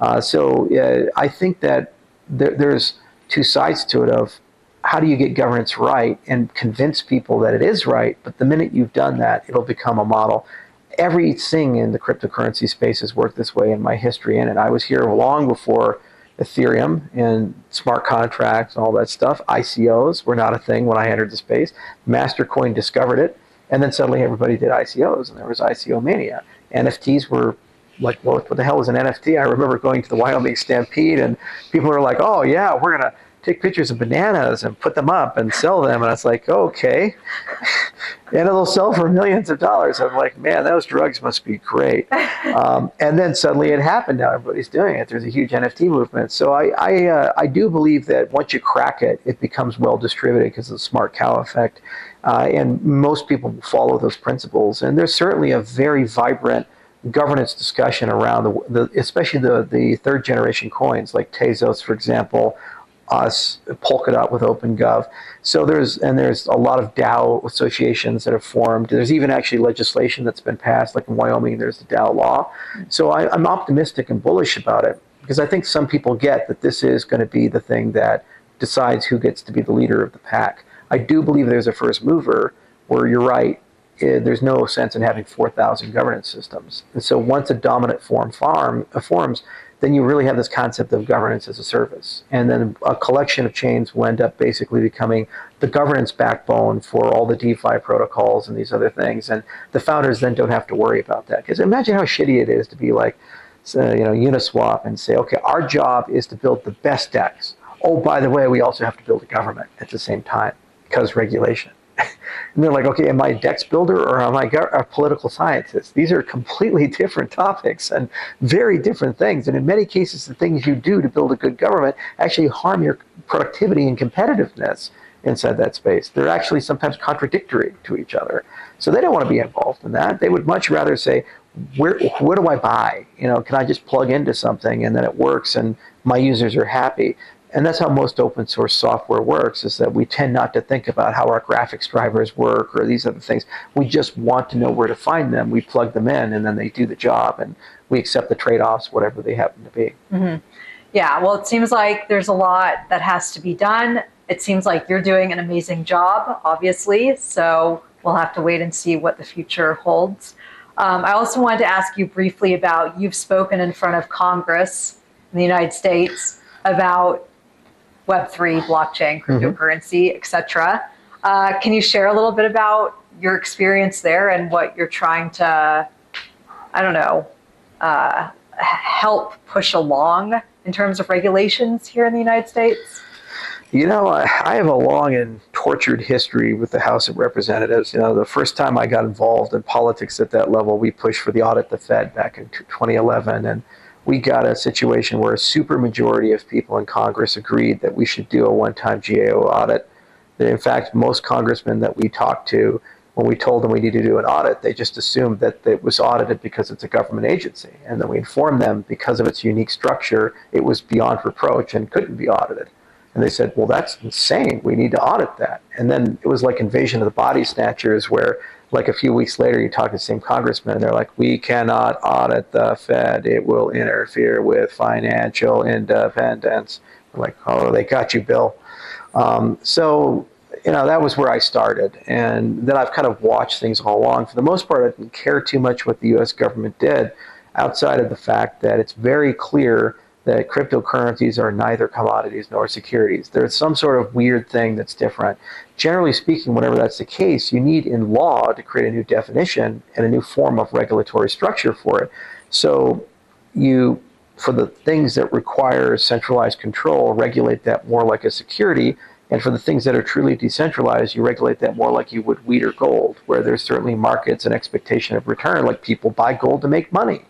Speaker 2: Uh, so uh, I think that there, there's two sides to it of how do you get governance right and convince people that it is right, but the minute you've done that, it'll become a model everything in the cryptocurrency space has worked this way in my history in it. I was here long before Ethereum and smart contracts and all that stuff. ICOs were not a thing when I entered the space. Mastercoin discovered it, and then suddenly everybody did ICOs, and there was ICO mania. NFTs were like, well, what the hell is an NFT? I remember going to the Wyoming Stampede, and people were like, oh yeah, we're gonna take pictures of bananas and put them up and sell them. And I was like, okay. and it'll sell for millions of dollars. I'm like, man, those drugs must be great. Um, and then suddenly it happened. Now everybody's doing it. There's a huge NFT movement. So I, I, uh, I do believe that once you crack it, it becomes well distributed because of the smart cow effect. Uh, and most people follow those principles. And there's certainly a very vibrant governance discussion around the, the especially the, the third generation coins like Tezos, for example, us, Polkadot with OpenGov. So there's and there's a lot of DAO associations that have formed. There's even actually legislation that's been passed, like in Wyoming, there's the DAO law. So I, I'm optimistic and bullish about it because I think some people get that this is going to be the thing that decides who gets to be the leader of the pack. I do believe there's a first mover where you're right. Eh, there's no sense in having 4,000 governance systems. And so once a dominant form farm, forms, then you really have this concept of governance as a service. And then a collection of chains will end up basically becoming the governance backbone for all the DeFi protocols and these other things. And the founders then don't have to worry about that. Because imagine how shitty it is to be like, uh, you know, Uniswap and say, okay, our job is to build the best DEX. Oh, by the way, we also have to build a government at the same time because regulation. And they're like, okay, am I a DEX builder or am I a political scientist? These are completely different topics and very different things. And in many cases, the things you do to build a good government actually harm your productivity and competitiveness inside that space. They're actually sometimes contradictory to each other. So they don't want to be involved in that. They would much rather say, where, where do I buy? You know, can I just plug into something and then it works and my users are happy? And that's how most open source software works is that we tend not to think about how our graphics drivers work or these other things. We just want to know where to find them. We plug them in and then they do the job and we accept the trade-offs whatever they happen to be.
Speaker 1: Mm-hmm. yeah well it seems like there's a lot that has to be done. It seems like you're doing an amazing job obviously so we'll have to wait and see what the future holds. Um, i also wanted to ask you briefly about you've spoken in front of congress in the united states about Web3, blockchain, mm-hmm. cryptocurrency, mm-hmm. etc. Uh, can you share a little bit about your experience there and what you're trying to, I don't know, uh, help push along in terms of regulations here in the United States?
Speaker 2: You know, I, I, have a long and tortured history with the House of Representatives. You know, the first time I got involved in politics at that level, we pushed for the audit of the Fed back in 2011, and we got a situation where a supermajority of people in Congress agreed that we should do a one-time GAO audit. That, In fact, most congressmen that we talked to, when we told them we needed to do an audit, they just assumed that it was audited because it's a government agency. And then we informed them because of its unique structure, it was beyond reproach and couldn't be audited. And they said, well, that's insane. We need to audit that. And then it was like invasion of the body snatchers where like a few weeks later, you talk to the same congressman, and they're like, we cannot audit the Fed. It will interfere with financial independence. I'm like, oh, they got you, Bill. Um, so, you know, that was where I started. And then I've kind of watched things all along. For the most part, I didn't care too much what the U.S. government did outside of the fact that it's very clear that cryptocurrencies are neither commodities nor securities. There's some sort of weird thing that's different. Generally speaking, whenever that's the case, you need in law to create a new definition and a new form of regulatory structure for it. So you, for the things that require centralized control, regulate that more like a security. And for the things that are truly decentralized, you regulate that more like you would wheat or gold, where there's certainly markets and expectation of return, like people buy gold to make money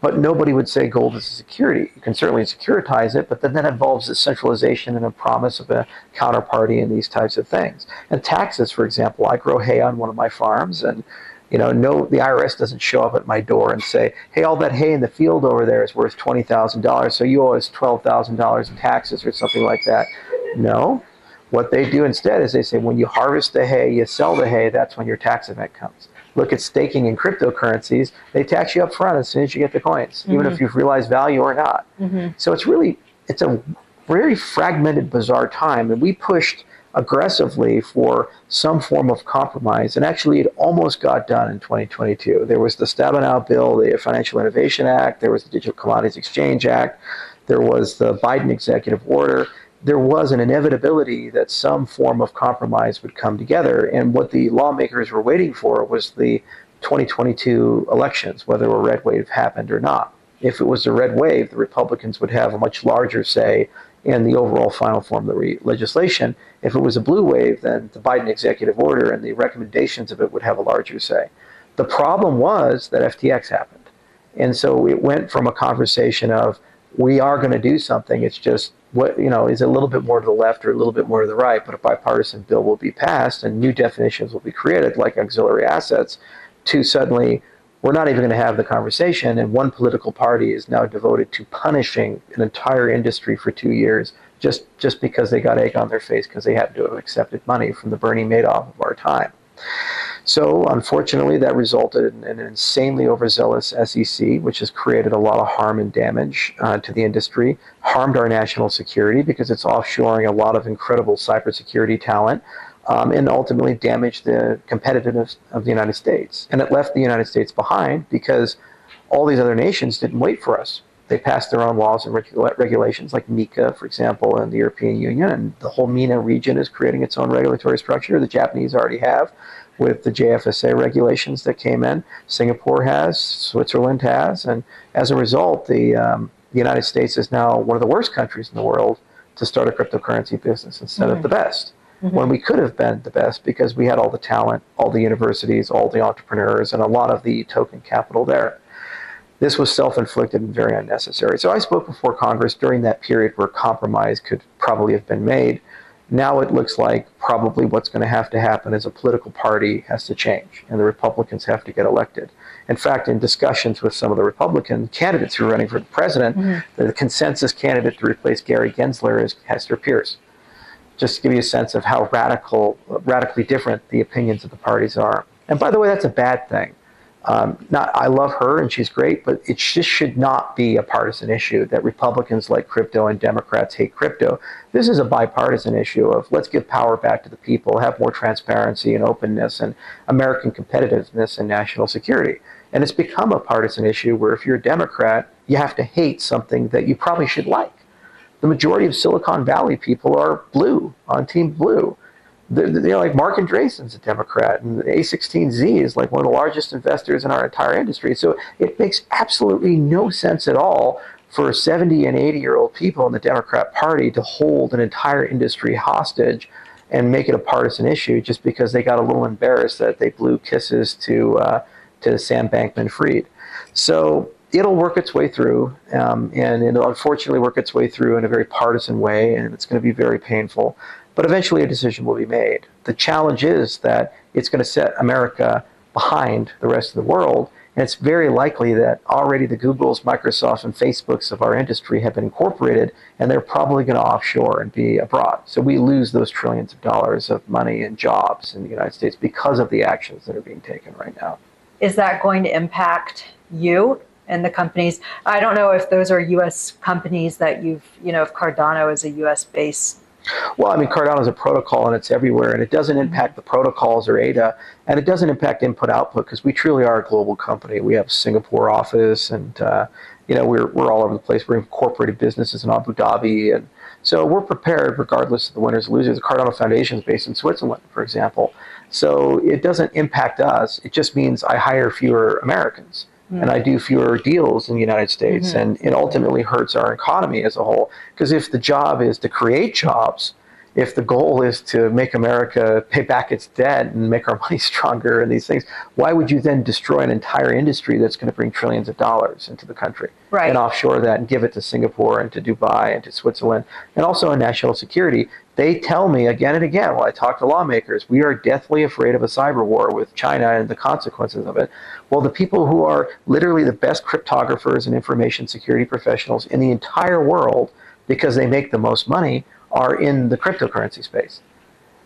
Speaker 2: but nobody would say gold is a security. You can certainly securitize it, but then that involves a centralization and a promise of a counterparty and these types of things. And taxes, for example, I grow hay on one of my farms, and you know, no, the IRS doesn't show up at my door and say, "Hey, all that hay in the field over there is worth twenty thousand dollars, so you owe us twelve thousand dollars in taxes or something like that." No, what they do instead is they say, when you harvest the hay, you sell the hay. That's when your tax event comes look at staking in cryptocurrencies, they tax you up front as soon as you get the coins, mm-hmm. even if mm-hmm. you've realized value or not. Mm-hmm. So it's really it's a very fragmented, bizarre time, and we pushed aggressively for some form of compromise, and actually it almost got done in 2022. There was the Stabenow bill, the Financial Innovation Act, there was the Digital Commodities Exchange Act, there was the Biden executive order there was an inevitability that some form of compromise would come together. And what the lawmakers were waiting for was the 2022 elections, whether a red wave happened or not. If it was a red wave, the Republicans would have a much larger say in the overall final form of the legislation. If it was a blue wave, then the Biden executive order and the recommendations of it would have a larger say. The problem was that FTX happened. And so it went from a conversation of, we are going to do something, it's just what you know is a little bit more to the left or a little bit more to the right, but a bipartisan bill will be passed and new definitions will be created, like auxiliary assets, to suddenly we're not even going to have the conversation, and one political party is now devoted to punishing an entire industry for two years just just because they got egg on their face because they happen to have accepted money from the Bernie Madoff of our time. So, unfortunately, that resulted in an insanely overzealous SEC, which has created a lot of harm and damage uh, to the industry, harmed our national security because it's offshoring a lot of incredible cybersecurity talent, um, and ultimately damaged the competitiveness of the United States. And it left the United States behind because all these other nations didn't wait for us. They passed their own laws and regula- regulations, like MiCA, for example, in the European Union, and the whole MENA region is creating its own regulatory structure. The Japanese already have with the JFSA regulations that came in. Singapore has, Switzerland has, and as a result, the, um, the United States is now one of the worst countries in the world to start a cryptocurrency business instead mm-hmm. of the best. Mm-hmm. When we could have been the best because we had all the talent, all the universities, all the entrepreneurs, and a lot of the token capital there. This was self inflicted and very unnecessary. So I spoke before Congress during that period where compromise could probably have been made now it looks like probably what's going to have to happen is a political party has to change and the Republicans have to get elected. In fact, in discussions with some of the Republican candidates who are running for the president, mm-hmm. the consensus candidate to replace Gary Gensler is Hester Peirce. Just to give you a sense of how radical, radically different the opinions of the parties are. And by the way, that's a bad thing. Um, not, I love her and she's great, but it just should not be a partisan issue that Republicans like crypto and Democrats hate crypto. This is a bipartisan issue of let's give power back to the people, have more transparency and openness and American competitiveness and national security. And it's become a partisan issue where if you're a Democrat, you have to hate something that you probably should like. The majority of Silicon Valley people are blue, on Team Blue you know, like Marc Andreessen's a Democrat, and A16Z is like one of the largest investors in our entire industry. So it makes absolutely no sense at all for 70 and 80 year old people in the Democrat Party to hold an entire industry hostage and make it a partisan issue just because they got a little embarrassed that they blew kisses to uh, to Sam Bankman-Fried. So it'll work its way through, um, and it'll unfortunately work its way through in a very partisan way, and it's going to be very painful. But eventually a decision will be made. The challenge is that it's going to set America behind the rest of the world. And it's very likely that already the Googles, Microsofts, and Facebooks of our industry have been incorporated, and they're probably going to offshore and be abroad. So we lose those trillions of dollars of money and jobs in the United States because of the actions that are being taken right now.
Speaker 1: Is that going to impact you and the companies? I don't know if those are U.S. companies that you've, you know, if Cardano is a U.S. based
Speaker 2: well, I mean, Cardano is a protocol and it's everywhere, and it doesn't mm-hmm. impact the protocols or ADA, and it doesn't impact input output because we truly are a global company. We have a Singapore office, and uh, you know we're we're all over the place. We're incorporated businesses in Abu Dhabi, and so we're prepared regardless of the winners and losers. The Cardano Foundation is based in Switzerland, for example, so it doesn't impact us. It just means I hire fewer Americans mm-hmm. and I do fewer deals in the United States, mm-hmm. and it ultimately hurts our economy as a whole. Because if the job is to create jobs, if the goal is to make America pay back its debt and make our money stronger and these things, why would you then destroy an entire industry that's going to bring trillions of dollars into the country
Speaker 1: right.
Speaker 2: and offshore that and give it to Singapore and to Dubai and to Switzerland and also in national security? They tell me again and again while I talk to lawmakers, we are deathly afraid of a cyber war with China and the consequences of it. Well, the people who are literally the best cryptographers and information security professionals in the entire world because they make the most money are in the cryptocurrency space.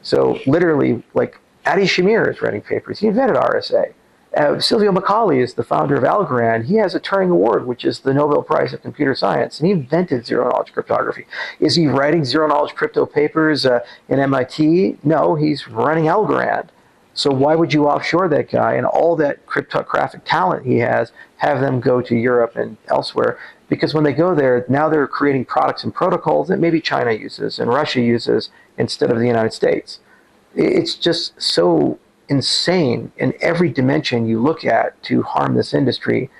Speaker 2: So literally, like Adi Shamir is writing papers. He invented RSA. Uh, Silvio Micali is the founder of Algorand. He has a Turing Award, which is the Nobel Prize of Computer Science, and he invented zero knowledge cryptography. Is he writing zero knowledge crypto papers uh, in MIT? No, he's running Algorand. So why would you offshore that guy and all that cryptographic talent he has, have them go to Europe and elsewhere? because when they go there, now they're creating products and protocols that maybe China uses and Russia uses instead of the United States. It's just so insane in every dimension you look at to harm this industry.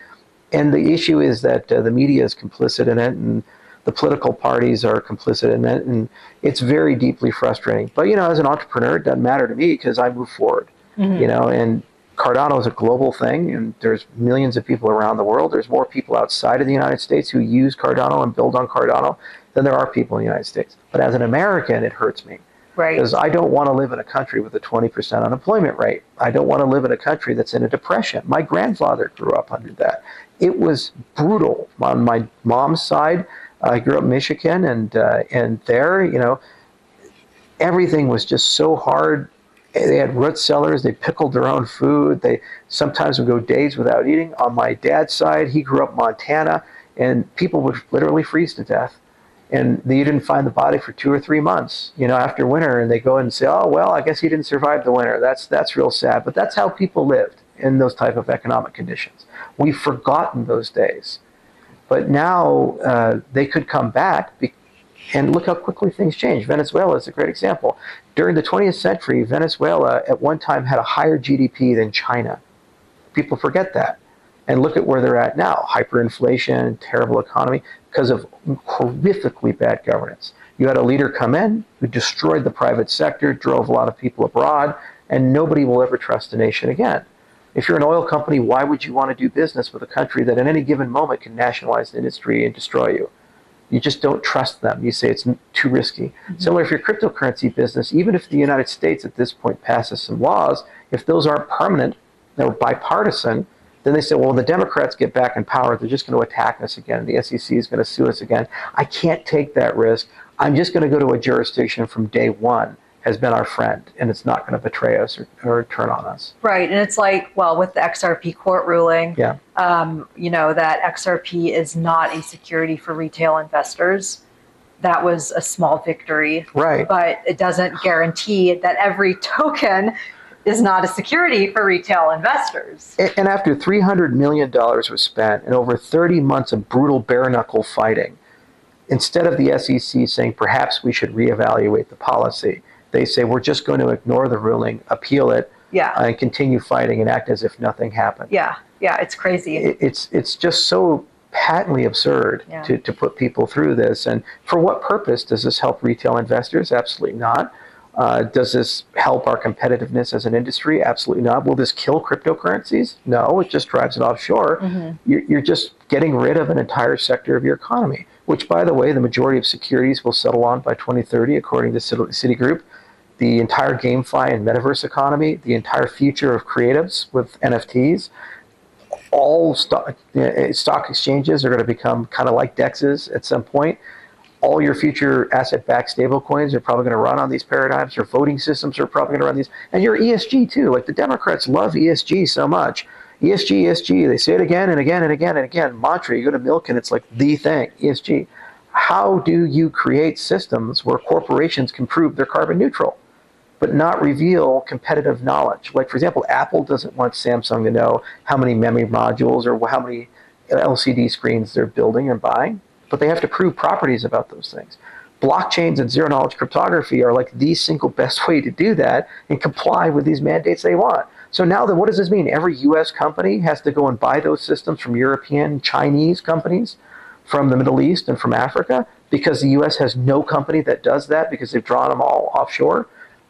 Speaker 2: And the issue is that uh, the media is complicit in it, and the political parties are complicit in it, and it's very deeply frustrating. But you know, as an entrepreneur, it doesn't matter to me because I move forward. Mm-hmm. You know, and Cardano is a global thing, and there's millions of people around the world. There's more people outside of the United States who use Cardano and build on Cardano than there are people in the United States. But as an American, it hurts me.
Speaker 1: Right.
Speaker 2: Because I don't want to live in a country with a 20% unemployment rate. I don't want to live in a country that's in a depression. My grandfather grew up under that. It was brutal. On my mom's side, I grew up in Michigan, and uh, and there, you know, everything was just so hard they had root cellars. They pickled their own food. They sometimes would go days without eating. On my dad's side, he grew up Montana, and people would literally freeze to death. And you didn't find the body for two or three months, you know, after winter. And they go and say, "Oh, well, I guess he didn't survive the winter." That's that's real sad. But that's how people lived in those type of economic conditions. We've forgotten those days. But now uh, they could come back and look how quickly things change. Venezuela is a great example. During the 20th century, Venezuela at one time had a higher GDP than China. People forget that. And look at where they're at now hyperinflation, terrible economy, because of horrifically bad governance. You had a leader come in who destroyed the private sector, drove a lot of people abroad, and nobody will ever trust a nation again. If you're an oil company, why would you want to do business with a country that at any given moment can nationalize the industry and destroy you? You just don't trust them. You say it's too risky. Mm-hmm. Similar if you're a cryptocurrency business, even if the United States at this point passes some laws, if those aren't permanent, they're bipartisan, then they say, well, when the Democrats get back in power, they're just going to attack us again. The SEC is going to sue us again. I can't take that risk. I'm just going to go to a jurisdiction from day one has been our friend and it's not going to betray us or, or, turn on us.
Speaker 1: Right. And it's like, well, with the XRP court ruling,
Speaker 2: yeah.
Speaker 1: Um, you know, that XRP is not a security for retail investors. That was a small victory.
Speaker 2: Right.
Speaker 1: But it doesn't guarantee that every token is not a security for retail investors.
Speaker 2: And, after $300 million was spent and over 30 months of brutal bare knuckle fighting, instead of the SEC saying perhaps we should reevaluate the policy, they say we're just going to ignore the ruling, appeal it,
Speaker 1: yeah.
Speaker 2: and continue fighting and act as if nothing happened.
Speaker 1: Yeah, yeah, it's crazy.
Speaker 2: It, it's it's just so patently absurd yeah. to, to put people through this. And for what purpose does this help retail investors? Absolutely not. Uh, does this help our competitiveness as an industry? Absolutely not. Will this kill cryptocurrencies? No, it just drives it offshore. Mm-hmm. You're, you're just getting rid of an entire sector of your economy, which, by the way, the majority of securities will settle on by 2030, according to Citigroup the entire GameFi and metaverse economy, the entire future of creatives with NFTs. All stock, uh, stock exchanges are going to become kind of like DEXs at some point. All your future asset-backed stablecoins are probably going to run on these paradigms. Your voting systems are probably going to run these, and your ESG too. Like the Democrats love ESG so much. ESG, ESG. They say it again and again and again and again. Mantra. You go to Milk and it's like the thing. ESG. How do you create systems where corporations can prove they're carbon neutral? But not reveal competitive knowledge. Like, for example, Apple doesn't want Samsung to know how many memory modules or how many LCD screens they're building or buying, but they have to prove properties about those things. Blockchains and zero knowledge cryptography are like the single best way to do that and comply with these mandates they want. So now then, what does this mean? Every US company has to go and buy those systems from European, Chinese companies, from the Middle East, and from Africa because the US has no company that does that because they've drawn them all offshore.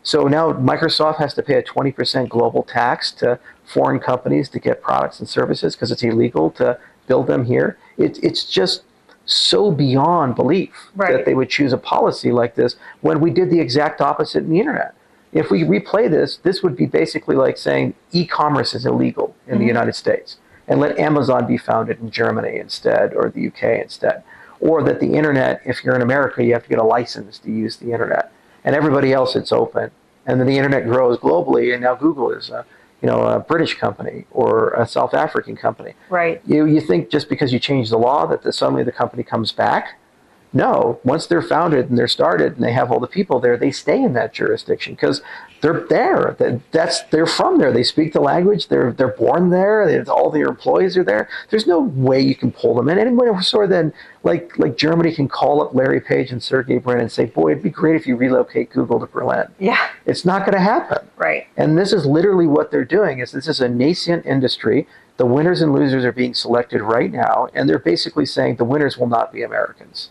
Speaker 2: So now Microsoft has to pay a 20% global tax to foreign companies to get products and services because it's illegal to build them here. It, it's just so beyond belief
Speaker 1: right.
Speaker 2: that they would choose a policy like this when we did the exact opposite in the internet. If we replay this, this would be basically like saying e-commerce is illegal in mm-hmm. the United States and let Amazon be founded in Germany instead or the UK instead. Or that the internet, if you're in America, you have to get a license to use the internet and everybody else it's open. And then the internet grows globally, and now Google is a, you know, a British company or a South African company.
Speaker 1: Right.
Speaker 2: You, you think just because you change the law that the, suddenly the company comes back? No, once they're founded and they're started and they have all the people there, they stay in that jurisdiction because they're there. That's they're from there. They speak the language. They're they're born there. all their employees are there. There's no way you can pull them in. Any more so than like like Germany can call up Larry Page and Sergey Brin and say, "Boy, it'd be great if you relocate Google to Berlin."
Speaker 1: Yeah,
Speaker 2: it's not going to happen.
Speaker 1: Right.
Speaker 2: And this is literally what they're doing. Is this is a nascent industry. The winners and losers are being selected right now, and they're basically saying the winners will not be Americans.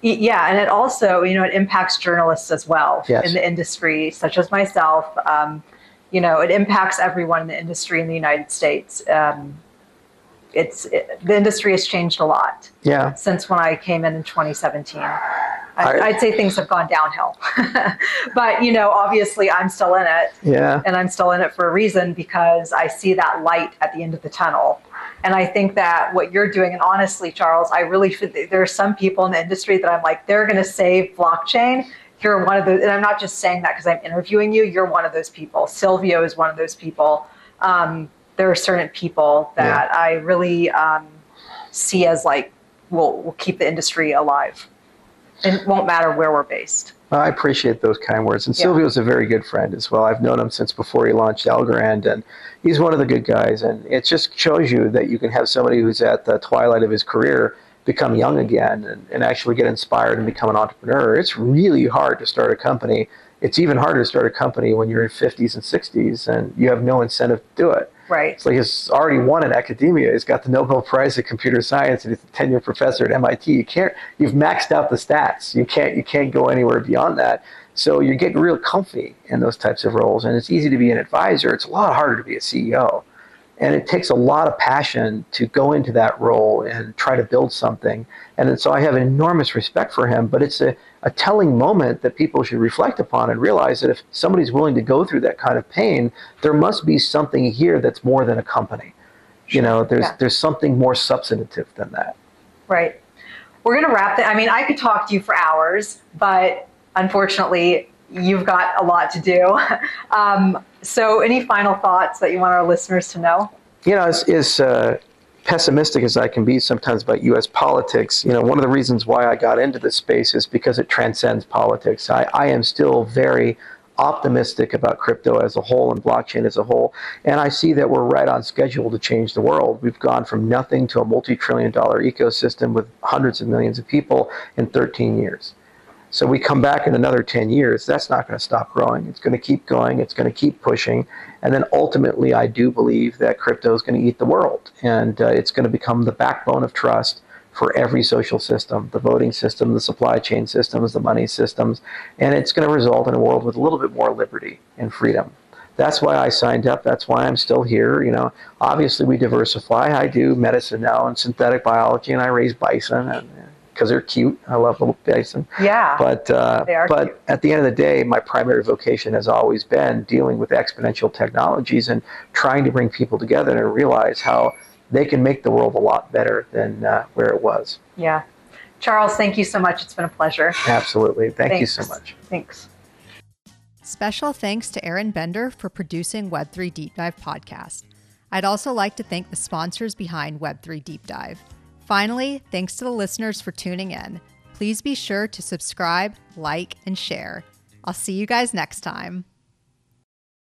Speaker 1: Yeah, and it also, you know, it impacts journalists as well
Speaker 2: yes.
Speaker 1: in the industry, such as myself. Um, you know, it impacts everyone in the industry in the United States. Um, it's it, the industry has changed a lot.
Speaker 2: Yeah.
Speaker 1: Since when I came in in 2017, I, would say things have gone downhill. but you know, obviously, I'm still in it.
Speaker 2: Yeah.
Speaker 1: And I'm still in it for a reason because I see that light at the end of the tunnel. And I think that what you're doing, and honestly, Charles, I really there are some people in the industry that I'm like, they're going to save blockchain. You're one of those, and I'm not just saying that because I'm interviewing you. You're one of those people. Silvio is one of those people. Um, there are certain people that yeah. I really um, see as like will will keep the industry alive. It won't matter where we're based.
Speaker 2: I appreciate those kind words. And yeah. Silvio's a very good friend as well. I've known him since before he launched Algorand, and he's one of the good guys. And it just shows you that you can have somebody who's at the twilight of his career become young again and, and actually get inspired and become an entrepreneur. It's really hard to start a company. It's even harder to start a company when you're in 50s and 60s and you have no incentive to do it.
Speaker 1: Right.
Speaker 2: Like he's already won in academia. He's got the Nobel Prize in computer science, and he's a tenured professor at MIT. You can't. You've maxed out the stats. You can't. You can't go anywhere beyond that. So you're getting real comfy in those types of roles, and it's easy to be an advisor. It's a lot harder to be a CEO. And it takes a lot of passion to go into that role and try to build something. And so I have an enormous respect for him, but it's a, a telling moment that people should reflect upon and realize that if somebody's willing to go through that kind of pain, there must be something here that's more than a company. You know, there's yeah. there's something more substantive than that.
Speaker 1: Right. We're gonna wrap it. I mean, I could talk to you for hours, but unfortunately, you've got a lot to do. Um, so, any final thoughts that you want our listeners to know?
Speaker 2: You know, as, as uh, pessimistic as I can be sometimes about U.S. politics, you know, one of the reasons why I got into this space is because it transcends politics. I, I am still very optimistic about crypto as a whole and blockchain as a whole. And I see that we're right on schedule to change the world. We've gone from nothing to a multi trillion dollar ecosystem with hundreds of millions of people in 13 years. So we come back in another 10 years, that's not going to stop growing. It's going to keep going, it's going to keep pushing. And then ultimately, I do believe that crypto is going to eat the world. And uh, it's going to become the backbone of trust for every social system the voting system, the supply chain systems, the money systems. And it's going to result in a world with a little bit more liberty and freedom. That's why I signed up. That's why I'm still here. You know, obviously we diversify. I do medicine now and synthetic biology, and I raise bison and because they're cute. I love little bison.
Speaker 1: Yeah.
Speaker 2: But uh, but
Speaker 1: cute.
Speaker 2: at the end of the day, my primary vocation has always been dealing with exponential technologies and trying to bring people together and realize how they can make the world a lot better than uh, where it was.
Speaker 1: Yeah. Charles, thank you so much. It's been a pleasure.
Speaker 2: Absolutely. Thank
Speaker 1: Thanks.
Speaker 2: you so much.
Speaker 1: Thanks.
Speaker 3: Special thanks to Aaron Bender for producing Web3 Deep Dive podcast. I'd also like to thank the sponsors behind Web3 Deep Dive. Finally, thanks to the listeners for tuning in. Please be sure to subscribe, like, and share. I'll see you guys next time.